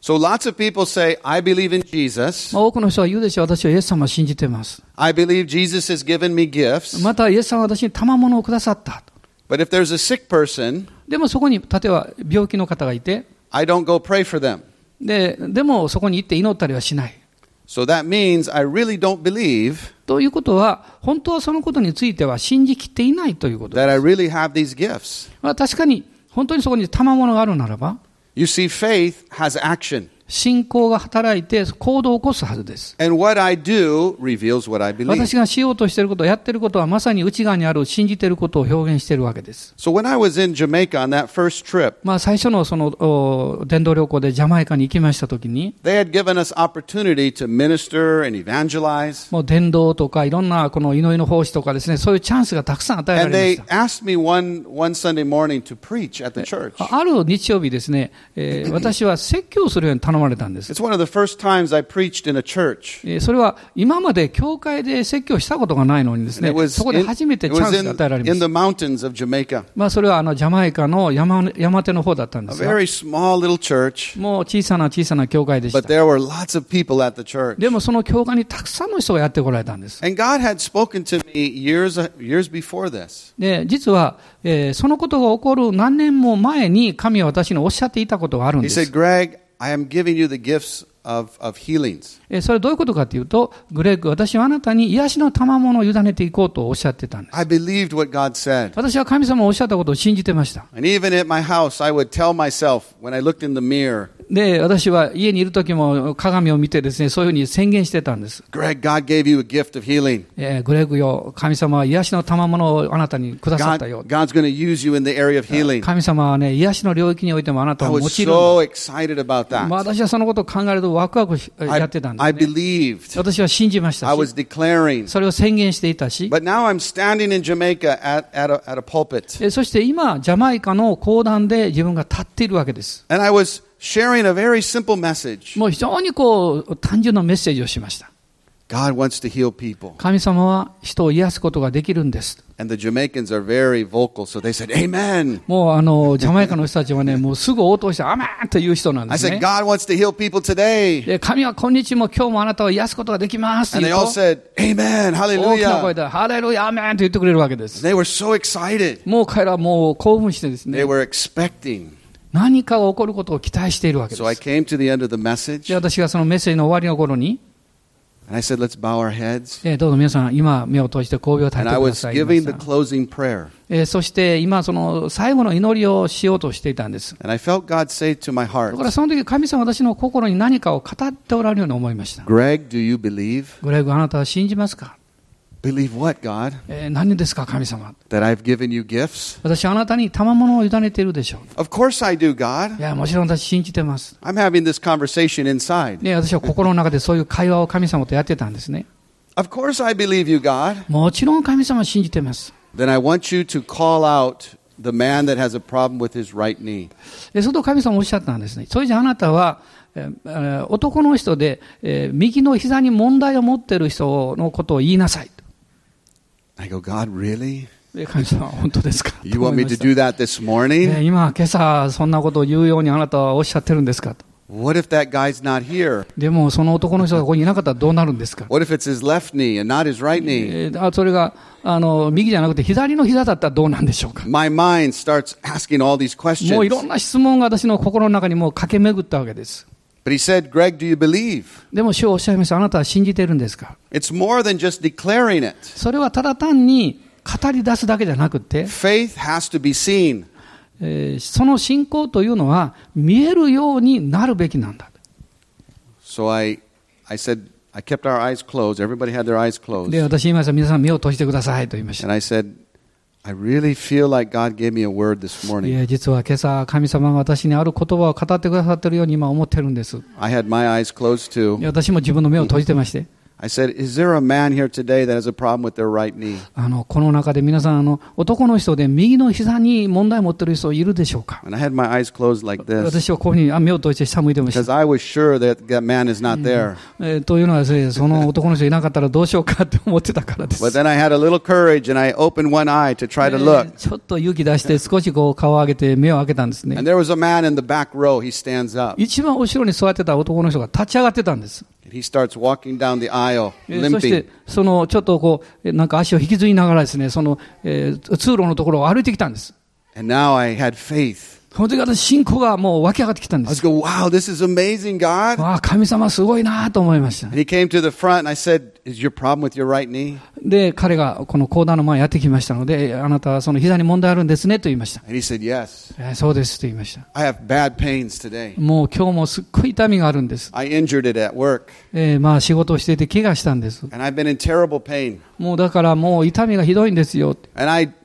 So lots of people say, I believe in Jesus. まあ、多くの人は言うでしょう。私はイエス様を信じています。I believe Jesus has given me gifts. またイエス様は私に賜物をくださった。But if there's a sick person, でもそこに、例えば病気の方がいて、I don't go pray for them. で、でもそこに行って祈ったりはしない。So that means I really don't believe ということは、本当はそのことについては信じきっていないということで that す。I really have these gifts. まあ、確かに、本当にそこに賜物があるならば、You see, faith has action. 信仰が働いて行動を起こすはずです。私がしようとしていること、やっていることはまさに内側にある信じていることを表現しているわけです。まあ最初の,その電動旅行でジャマイカに行きましたときに、もう電動とかいろんなこの祈りの奉仕とかですね、そういうチャンスがたくさん与えられました。ある日曜日ですね、えー、私は説教するように頼まれたんです。それは今まで教会で説教したことがないのにですね、そこで初めてチャンスがえられました。あそれはあのジャマイカの山,手の方だったんですが、もう小さな小さな教会でした。でもその教会にたくさんの人がやってこられたんです。で実は、えー、そのことが起こる何年も前に神は私におっしゃっていたことがあるんです。I am giving you the gifts それどういうことかというと、グレッグ、私はあなたに癒しの賜物を委ねていこうとおっしゃってたんです。私は神様おっしゃったことを信じてました。House, myself, mirror, で、私は家にいるときも鏡を見てですね、そういうふうに宣言してたんです。Greg, えー、グレッグよ、神様は癒しの賜物をあなたにくださったよ。神様はね、癒しの領域においてもあなたを用いる。So、私はそのことを考えると、ワクワクやってたんです、ね。believed. 私は信じました I し was、declaring. それを宣言していたし、But now I'm standing in Jamaica at, at, a, at a pulpit. えそして今、ジャマイカの講談で自分が立っているわけです。And I was sharing a very simple message. もう非常にこう、単純なメッセージをしました。神様は人を癒すことができるんです。Vocal, もうあのジャマイカの人たちはね、もうすぐ応答して、アメンという人なんですね said, で。神は今日も今日もあなたを癒すことができますと言うと。Amen, 大きな声で、ハレルヤ、アメンと言ってくれるわけです。So、もう彼らはもう興奮してですね。何かが起こることを期待しているわけです。So、message, で私がそのメッセージの終わりの頃に、and I said, Let's bow our heads. えーどうぞ皆さん、今、目を閉じて神戸を立て And て I くだ was さい。giving the closing prayer. えーそして今、その最後の祈りをしようとしていたんです。And I felt God say to my だから heart, その時神様は私の心に何かを語っておられるように思いました。Greg, do you believe? グレッグ、あなたは信じますか、Believe what, God? えー何ですか、神様。That I've given you gifts? 私はあなたに賜物を委ねているでしょう。Of course I do, God. いや、もちろん私信じてます。I'm having this conversation inside. ね、私は心の中でそういう会話を神様とやってたんですね。Of course I believe you, God. もちろん神様信じてます。Then I want you to call out the man that has a problem with his right knee. で、そのと神様おっしゃったんですね。それじゃあなたは、男の人で、えー右の膝に問題を持っている人のことを言いなさい。I go, God, really? 本当ですか、今、今朝そんなことを言うようにあなたはおっしゃってるんですか？でもその男の人がここにいなかったらどうなるんですか？それがあの右じゃなくて左の膝だったらどうなんでしょうか？もういろんな質問が私の心の中にもう駆け巡ったわけです。But he said, Greg, do you believe? でも主はおっしゃいました。あなたは信じているんですか It's more than just declaring it. それはただ単に語り出すだけじゃなくて、Faith has to be seen. えーその信仰というのは見えるようになるべきなんだ。So I, I said, I kept our eyes closed. Everybody had their eyes closed. で、私言いました。皆さん目を閉じてくださいと言いました。And I said, I really feel like God gave me a word this い morning. や、実は今朝神様が私にある言葉を語ってくださっているように今思ってるんです。I had my eyes closed い too. や私も自分の目を閉じてまして。I said, Is there a man here today that has a problem with their right knee? あの、この中で皆さん、あの、男の人で右の膝に問題を持ってる人いるでしょうか And I had my eyes closed like this 私はこういうふうにあ目を閉じて下向いてました because。I was sure that that man is not there. えーというのはね、その男の人いなかったらどうしようかって思ってたからです。But then I had a little courage and I opened one eye to try to え look. ーちょっと勇気出して少しこう顔を上げて目を開けたんですね And。there was a man in the back row. He stands up. 一番後ろに座ってた男の人が立ち上がってたんです。He starts walking down the aisle, えーそし.て、そのちょっとこう、えーなんか足を引きずりながらですね、その、えー通路のところを歩いてきたんです。And now I had faith. その時私、信仰がもう湧き上がってきたんです。神様すごいなと思いました。で、彼がこの講談の前やってきましたので、あなたはその膝に問題あるんですねと言いました。そうですと言いました。I have もう今日もすっごい痛みがあるんです。I え、まあ仕事をしていて怪我したんです。もうだからもう痛みがひどいんですよ。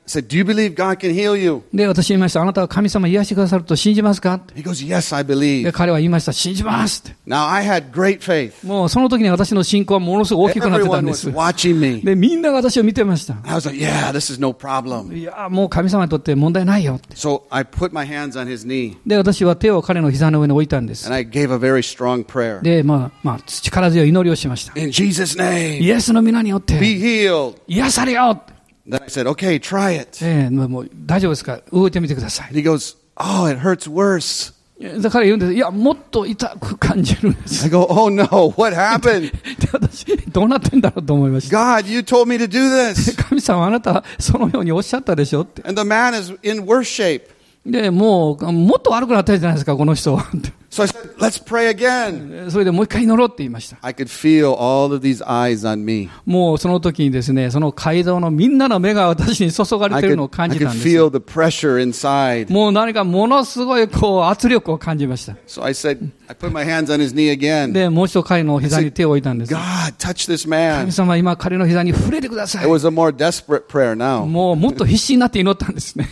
Said, Do you believe God can heal you? で、私言いました。あなたは神様癒してくださると信じますか He goes, Yes, I で、believe. 彼は言いました。信じます。Now I had great faith. もうその時に私の信仰はものすごく大きくなってたん Everyone で was す。watching me. で、みんなが私を見てました。I was like, Yeah, this is no problem. いや、もう神様にとって問題ないよ。So I put my hands on his knee で、私は手を彼の膝の上に置いたんです。and I gave a very strong prayer. で、まあ、まあ、力強い祈りをしました。In Jesus' name, イエスの皆によっ be て、healed. 癒されよ Then I said, Okay, try it. ええもう大丈夫ですか動いてみてください。And he goes, Oh, it hurts worse. だから言うんです。いや、もっと痛く感じるんです。I go, Oh no, what happened? で、私、どうなってんだろうと思いました。God, you told me to do this. 神様、あなたはそのようにおっしゃったでしょって。And the man is in worse shape. で、もう、もっと悪くなってるじゃないですか、この人は。So I said, Let's pray again. それでもう一回祈ろうって言いました。I could feel all of these eyes on me. もうその時にですね、その街道のみんなの目が私に注がれ I てる could, のを I 感じ could たんです。feel the pressure inside. もう何かものすごいこう圧力を感じました。So I said, I put my hands on his knee again. で、もう一度彼の膝に手を置いたんです。God, touch this 神 man. 様、今彼の膝に触れてくださ It い。was a more desperate prayer now. もうもっと必死になって祈ったんですね。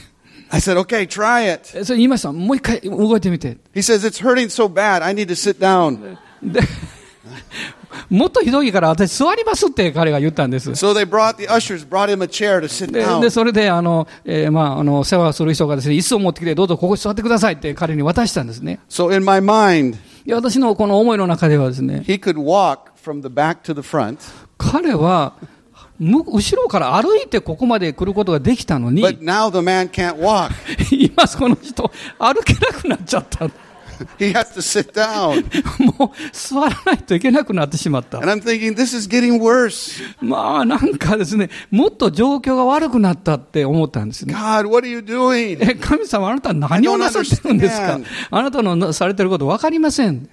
I said, okay, try it. えそれ言いました。もう一回動いてみて。He says, it's hurting so bad. I need to sit down. で、もっとひどいから私座りますって彼が言ったんです。So they brought, the ushers brought him a chair to sit で、down. でそれで、あの、えーまあ、あの、世話をする人がですね、椅子を持ってきて、どうぞここに座ってくださいって彼に渡したんですね。So in my mind, で私のこの思いの中ではですね、he could walk from the back to the front, 彼は、む後ろから歩いてここまで来ることができたのに、but now the man can't walk. 今この人、歩けなくなっちゃった。He has to sit down. もう座らないといけなくなってしまった And。I'm thinking, this is getting worse. まあなんかですね、もっと状況が悪くなったって思ったんですね。God, what are you doing? え、神様あなたは何をなさってるんですか？あなたのなされてること分かりません。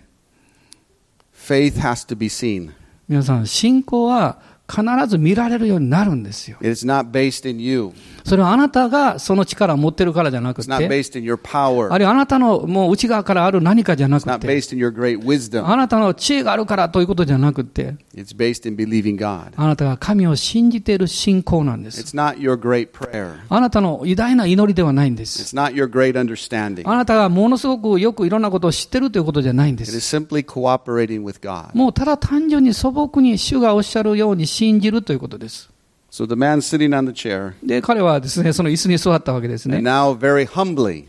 Faith has to be seen. 皆さん、信仰は必ず見られるようになるんですよ。It is not based in you. それはあなたがその力を持ってるからじゃなく It's not て、based in your power. あるいはあなたのもう内側からある何かじゃな It's not くて、based in your great wisdom. あなたの知恵があるからということじゃなくて、It's based in believing God. あなたが神を信じている信仰なんです。It's not your great prayer. あなたの偉大な祈りではないんです。It's not your great understanding. あなたがものすごくよくいろんなことを知ってるということじゃないんです。simply cooperating with God. もうただ単純に素朴に主がおっしゃるように信じるということです。So the man sitting on the chair, で、彼はですね、その椅子に座ったわけです and ね。now very humbly,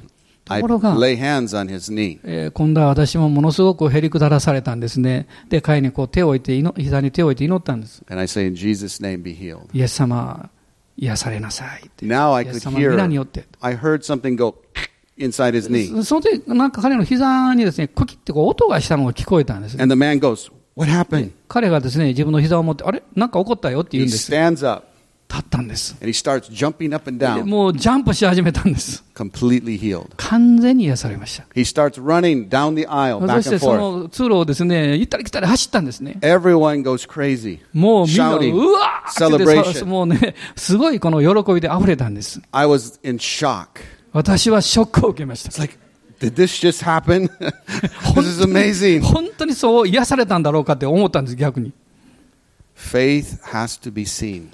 I ところが、lay hands on his knee. えー今度は私もものすごくへりくだらされたんですね。で、彼にこう手を置いて祈、膝に手を置いて祈ったんです。And I say, In Jesus' name be healed. イエス様、癒されなさい。Now I could hear。I heard something go inside his knee. その時、なんか彼の膝にですね、クキってこう音がしたのが聞こえたんですね。And the man goes? 彼がですね、自分の膝を持って、あれなんか起こったよって言う He んです。stands up 立ったんです。and he starts jumping up and で down, もうジャンプし始めたんです。completely healed. 完全に癒されました。He starts running down the aisle, そ back して and そ forth. の通路をですね、行ったり来たり走ったんですね。Everyone goes crazy. もうみんな、Shouting. うわー.もうね、すごいこの喜びで溢れたんです。I was in shock. 私はショックを受けました It's。like, did this just happen? this is amazing. 本当にそう癒されたんだろうかって思ったんです、逆に。Faith has to be seen.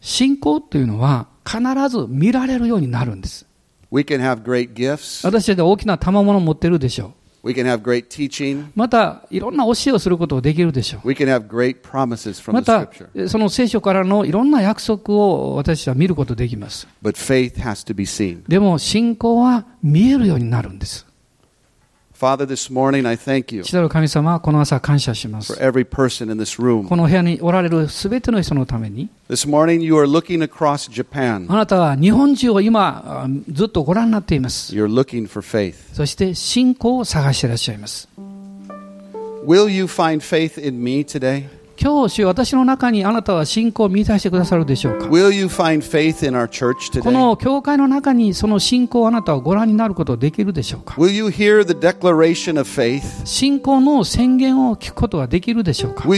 信仰というのは必ず見られるようになるんです。We can have great gifts, 私たちは大きな賜物を持ってるでしょ We can have great teaching. また、いろんな教えをすることができるでしょう。We can have great promises from ま the た scripture.、その聖書からのいろんな約束を私たちは見ることができます。But faith has to be seen. でも、信仰は見えるようになるんです。Father, this morning I thank you 父なる神様、この朝感謝しま for す。every person in this room. この部屋におられるすべての人のために、This morning you are looking across Japan. あなたは日本中を今、あずっとご覧になっています。You're looking for faith. そして、信仰を探していらっしゃいます。Will you find faith in me today? 今日、主よ私の中にあなたは信仰を見出してくださるでしょうか？Will you find faith in our church こ today? の教会の中にその信仰をあなたはご覧になることができるでしょうか？Will you hear the declaration of faith? 信仰の宣言を聞くことができるでしょうか？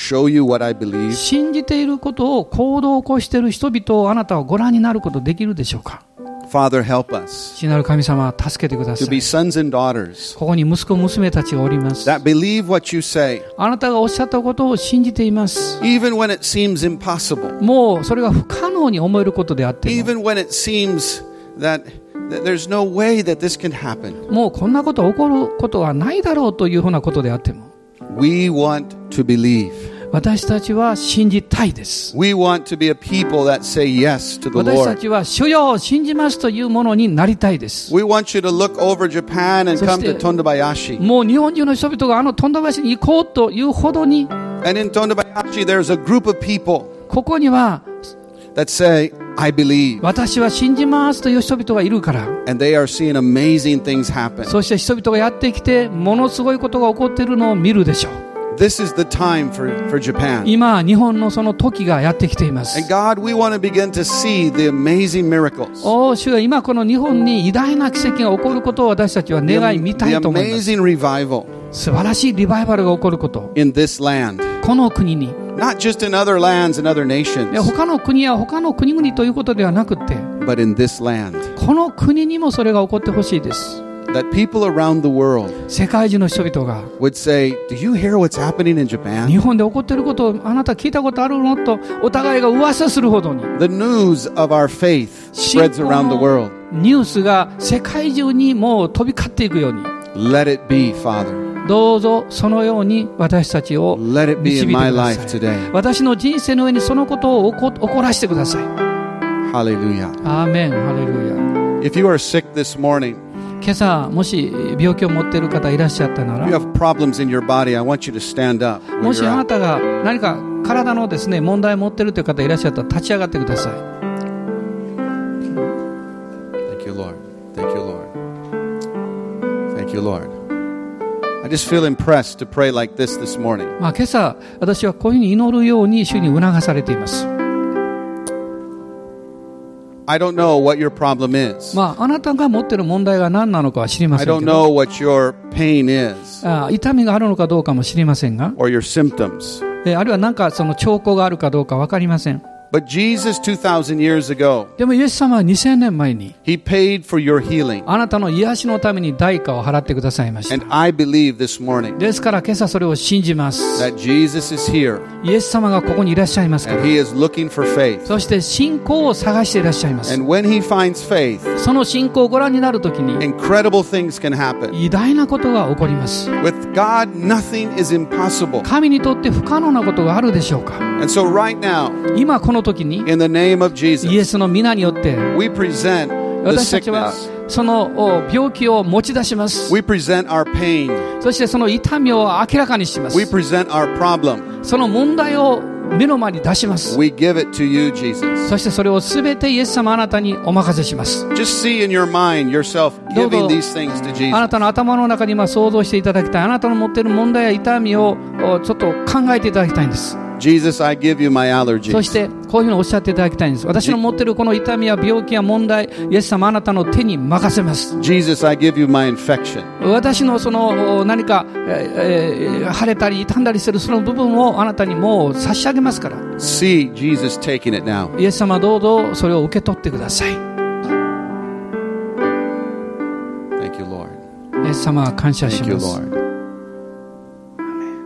Show you what I believe? 信じていることを行動を起こしている人々をあなたはご覧になることができるでしょうか Father, help us 父なる神様、助けてくださ to be い。sons and daughters ここに息子、娘たちがおります。that believe what you say, あなたがおっしゃったことを信じています。even when it seems impossible, もうそれが不可能に思えることであっても、even when it seems that, that there's no way that this can happen. もうこんなこと起こることはないだろうというふうなことであっても、We want to believe. 私たちは信じたいです。 We want to be a people that say yes to the 私た Lord. ちは主よ信じますというものになりたいです。 We want you to look over Japan and come to そして Tondabayashi. もう日本中の人々があの富田橋に行こうというほどに、 And in Tondabayashi, there's a group of people ここには that say, I believe. 私は信じますという人々がいるから、And they are seeing amazing things happen. そして人々がやってきて、ものすごいことが起こっているのを見るでしょう。This is the time for, for Japan. 今、日本のその時がやってきています。And God, we want to begin to see the amazing miracles. おー主が今この日本に偉大な奇跡が起こることを私たちは The, 願い見た the いと思います。amazing revival 素晴らしいリバイバルが起こること。in this land. この国に。Not just in other lands and other い nations, や他の国や他の国々ということではなくて、but in this land. この国にもそれが起こってほしいです。That people around the world would say, Do you hear what's happening in Japan? 日本で起こっていることをあなた聞いたことあるのとお互いが噂するほどに The news of our faith spreads around the world. ニュースが世界中にもう飛び交っていくように Let it be, Father. どうぞそのように私たちを導いてください.私の人生の上にそのことを起こ起こらせてください Hallelujah. アーメンハレルヤ If you are sick this morning, 今朝もし病気を持っている方いらっしゃったならもしあなたが何か体のですね問題を持っているという方いらっしゃったら立ち上がってください。まあ今朝私はこういうふうに祈るように主に促されています。I don't know what your problem is. まあ、あなたが持っている問題が何なのかは知りま I せん don't けど know what your pain is あ痛みがあるのかどうかも知りませんが or your symptoms. えあるいは何かその兆候があるかどうか分かりません But Jesus 2,000 years ago, でもイエス様は2000年前に He paid for your healing. あなたの癒しのために代価を払ってくださいまし And た I believe this morning ですから今朝それを信じます that Jesus is here イエス様がここにいらっしゃいますか and ら He is looking for faith. そして信仰を探していらっしゃいます And when He finds faith, その信仰をご覧になるときに incredible things can happen. 偉大なことが起こります With God, nothing is impossible. 神にとって不可能なことがあるでしょうか And so, right now, 今この時に in the name of イ Jesus, エスの皆によって we present the 私たちは sickness, そのお病気を持ち出します we present our pain, そしてその痛みを明らかにします we present our problem. その問題を目の前に出します We give it to you, Jesus. そしてそれをすべてイエス様あなたにお任せします Just see in your mind yourself どうぞ giving these things to あ Jesus. なたの頭の中に今想像していただきたいあなたの持っている問題や痛みをおちょっと考えていただきたいんです Jesus, I give you my そ allergies. してこういうふうにおっしゃっていただきたいんです私の持っているこの痛みや病気や問題イエス様あなたの手に任せます Jesus, I give you my infection. 私のそのお何か、えーえー腫れたり傷んだりするその部分をあなたにもう差し上げますから See Jesus taking it now. イエス様どうぞそれを受け取ってください Thank you, Lord. イエス様感謝し Thank you, ます Lord.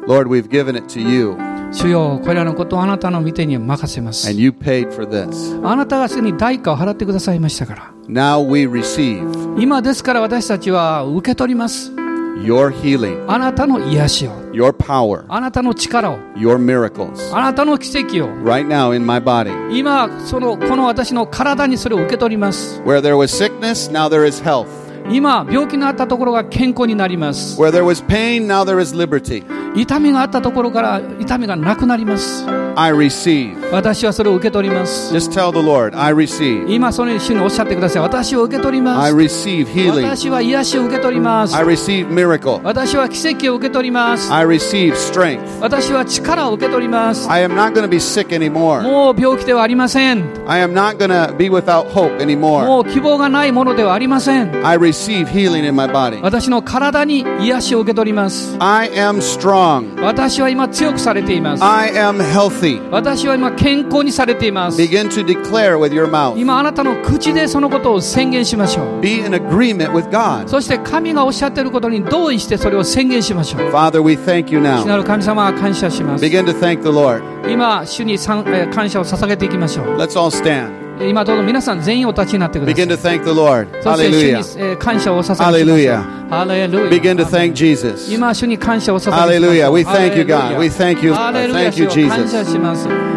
Lord, we've given it to you, 主よこれらのことをあなたの御手に任せます and you paid for this. あなたがすでに代価を払ってくださいましたから Now we receive 今ですから私たちは受け取ります your healing, あなたの癒しを your power, あなたの力を your miracles あなたの奇跡を right now in my body. 今そのこの私の体にそれを受け取ります Where there was sickness, now there is health. 今病気のあったところが健康になります。Where there was pain, now there is liberty. 痛みがあったところから痛みがなくなります I receive. 私はそれを受け取ります Just tell the Lord, I receive. 今その主におっしゃってください私を受け取りま I す receive healing. 私は癒しを受け取ります I receive miracle. 私は奇跡を受け取ります I receive strength. 私は力を受け取ります I am not going to be sick anymore. もう病気ではありません I am not going to be without hope も anymore. う希望がないものではありません I receive healing in my body. 私の体に癒しを受け取ります I am strong. 私は今強くされています I am healthy. 私は今健康にされています Begin to declare with your mouth. 今あなたの口でそのことを宣言しましょう Be in agreement with God. そして神がおっしゃっていることに同意してそれを宣言しましょう Father, we thank you 主な now. る神様は感謝します Begin to thank the Lord. 今主に感謝を捧げていきましょう Let's all stand. 今どうぞ皆さん全員お立ちになってください。Begin to thank the Lord. そして主に感謝を捧げましょう。Hallelujah. Begin to thank Jesus. Hallelujah. We thank you, God. We thank you. Thank you, Jesus.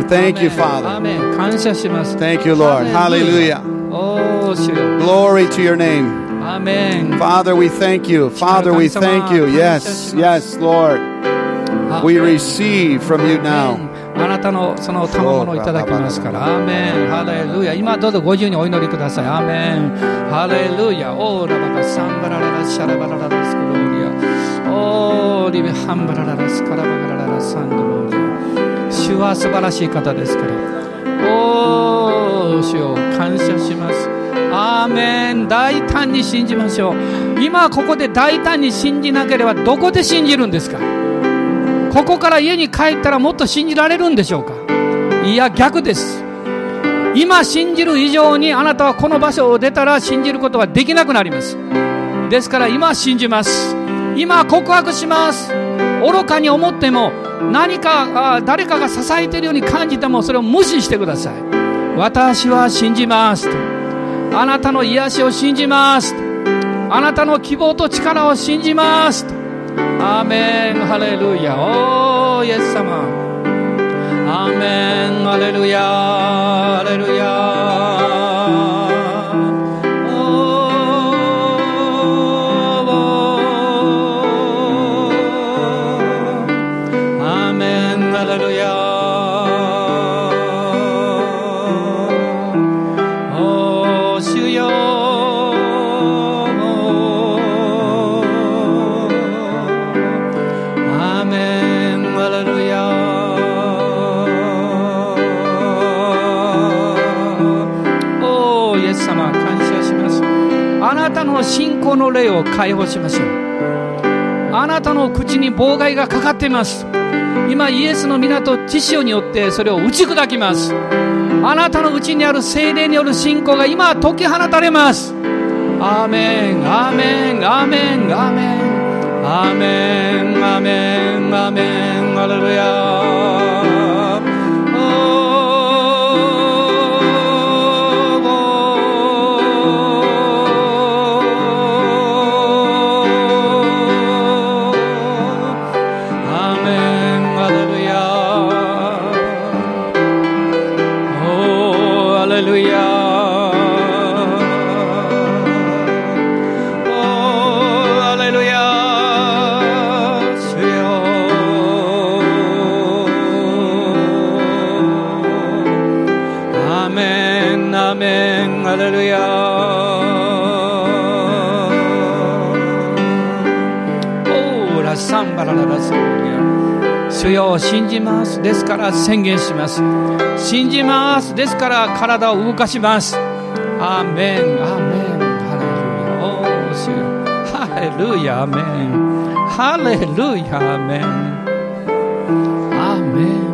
Thank you, Father. Thank you, Lord. Hallelujah. Oh, Glory to your name. Amen. Father, we thank you. Father, we thank you. Yes, yes, Lord. We receive from you now. あなたのその賜物をいただきますから。アーメン。ハレルヤ。今どうぞご自由にお祈りください。アーメン。ハレルヤ。オーラバカサンバラララシャラバラララスクローリア。オーリベハンバラララスカラバカラララサンドローリア。主は素晴らしい方ですから。おー、主よ感謝します。アーメン。大胆に信じましょう。今ここで大胆に信じなければどこで信じるんですか？ここから家に帰ったらもっと信じられるんでしょうか？いや逆です。今信じる以上にあなたはこの場所を出たら信じることはできなくなります。ですから今信じます。今告白します。愚かに思っても何か誰かが支えているように感じてもそれを無視してください。私は信じますと。あなたの癒しを信じますあなたの希望と力を信じますアーメンハレルヤおーイエス様アーメンハレルヤハレルヤの霊を解放しましょう。あなたの口に妨害がかかっています。今イエスの皆と知潮によってそれを打ち砕きます。あなたのうちにある精霊による信仰が今解き放たれます。アーメンアーメンアーメンアーメンアーメンアーメンアーメンハレルヤアーメンハレルヤオーラサンバラララソーリア主よ信じます。ですから宣言します。信じます。ですから体を動かします。アーメンアーメンハレルヤおー主よ。ハレルヤアーメンハレルヤアーメンアーメン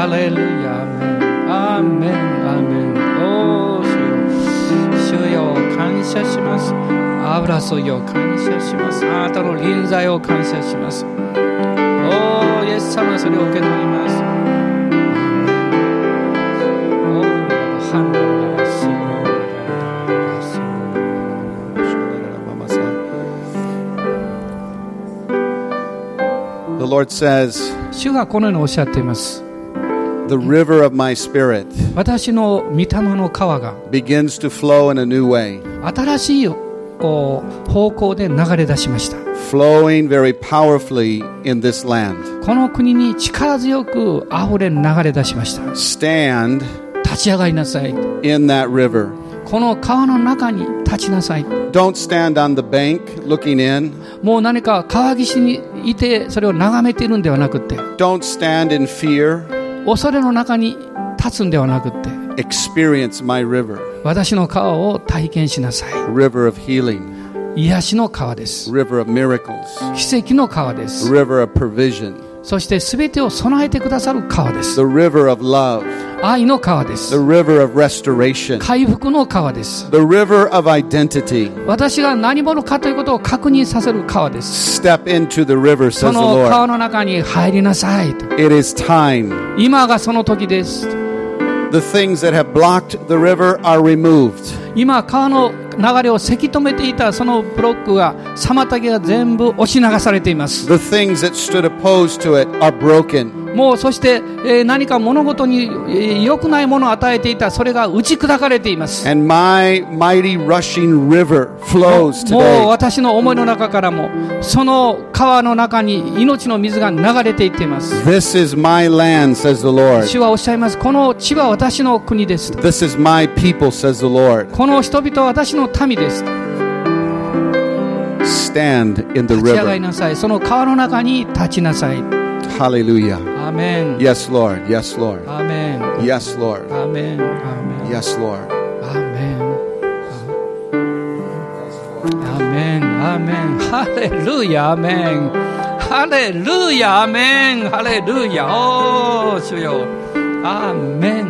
Alléluia, Amen, Amen, Amen. お主、主よ感謝します。油注ぎを感謝します。あなたの臨在を感謝します。おイエス様、それを受け取ります。The Lord says, 主がこのようにおっしゃっています。The river of my spirit 私の御霊の川が begins to flow in a new way, 新しいお方向で流れ出しました flowing very powerfully in this land. この国に力強く溢れ流れ出しました Stand 立ち上がりなさい in that river. この川の中に立ちなさい Don't stand on the bank looking in. もう何か川岸にいてそれを眺めているんではなくって Don't stand in fear. 恐れの中に立つんではなくって Experience my river, 私の川を体験しなさい river of healing, 癒しの川です river of miracles, 奇跡の川です river of provision, そして全てを備えてくださる川です the river of love, 愛の川です the river of restoration, 回復の川です the river of identity. 私が何者かということを確認させる川です Step into the river, そ says the の川 Lord. の中に入りなさいと It is time. 今がその時です The things that have blocked the river are removed. 今川の流れをせき止めていたそのブロックが妨げが全部押し流されています The things that stood opposed to it are broken. もうそして、えー何か物事に、えー良くないものを与えていたそれが打ち砕かれています And my mighty rushing river flows もう.私の思いの中からもその川の中に命の水が流れていっています This is my land, says the Lord. 主はおっしゃいますこの地は私の国です This is my people, says the Lord. この人々は私の民です Stand in the 立ち上がり river. なさいその川の中に立ちなさい Hallelujah. Amen. Yes, Lord. Yes, Lord. Amen. Yes, Lord. Amen. Amen. Yes, Lord. Amen. Amen. Amen. Hallelujah. Amen. Hallelujah. Amen. Hallelujah. Oh, 주여. Amen.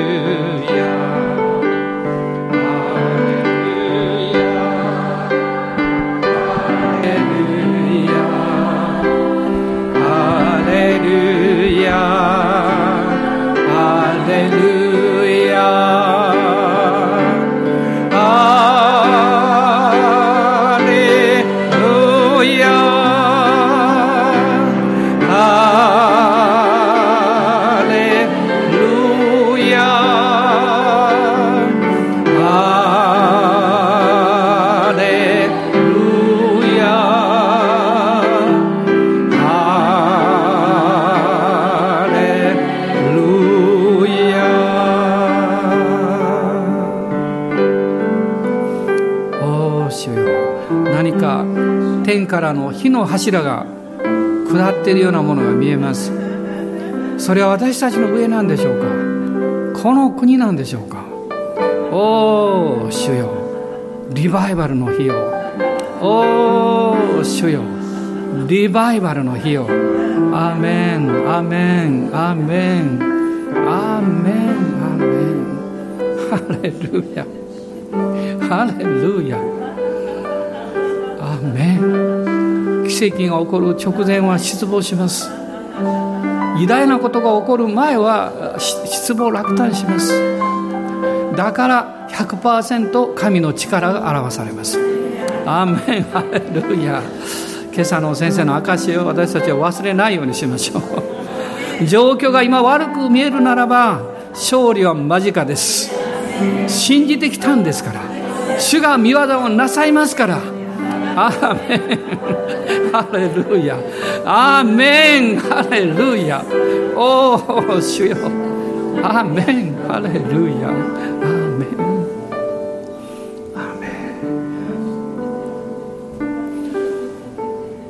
火の柱が下っているようなものが見えます。それは私たちの上なんでしょうか？この国なんでしょうか？おー主よ。リバイバルの日よ。おー主よ。リバイバルの日よ。アメン。アメン。アメン。アメン。アメン。ハレルヤ。ハレルヤ。アメン。奇跡が起こる直前は失望します。偉大なことが起こる前は失望落胆します。だから100%神の力が表されます。アーメン。ハレルヤ。今朝の先生の証を私たちは忘れないようにしましょう。状況が今悪く見えるならば勝利は間近です。信じてきたんですから。主が見業をなさいますから。アーメン。ハレルヤアーメンハレルヤおお主よアーメンハレルヤアーメンアーメン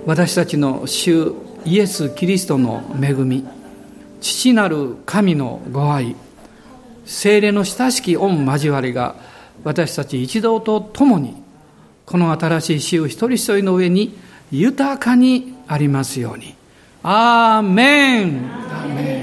私たちの主イエス・キリストの恵み父なる神のご愛精霊の親しき御交わりが私たち一同と共にこの新しい死を一人一人の上に豊かにありますように。アーメンアーメン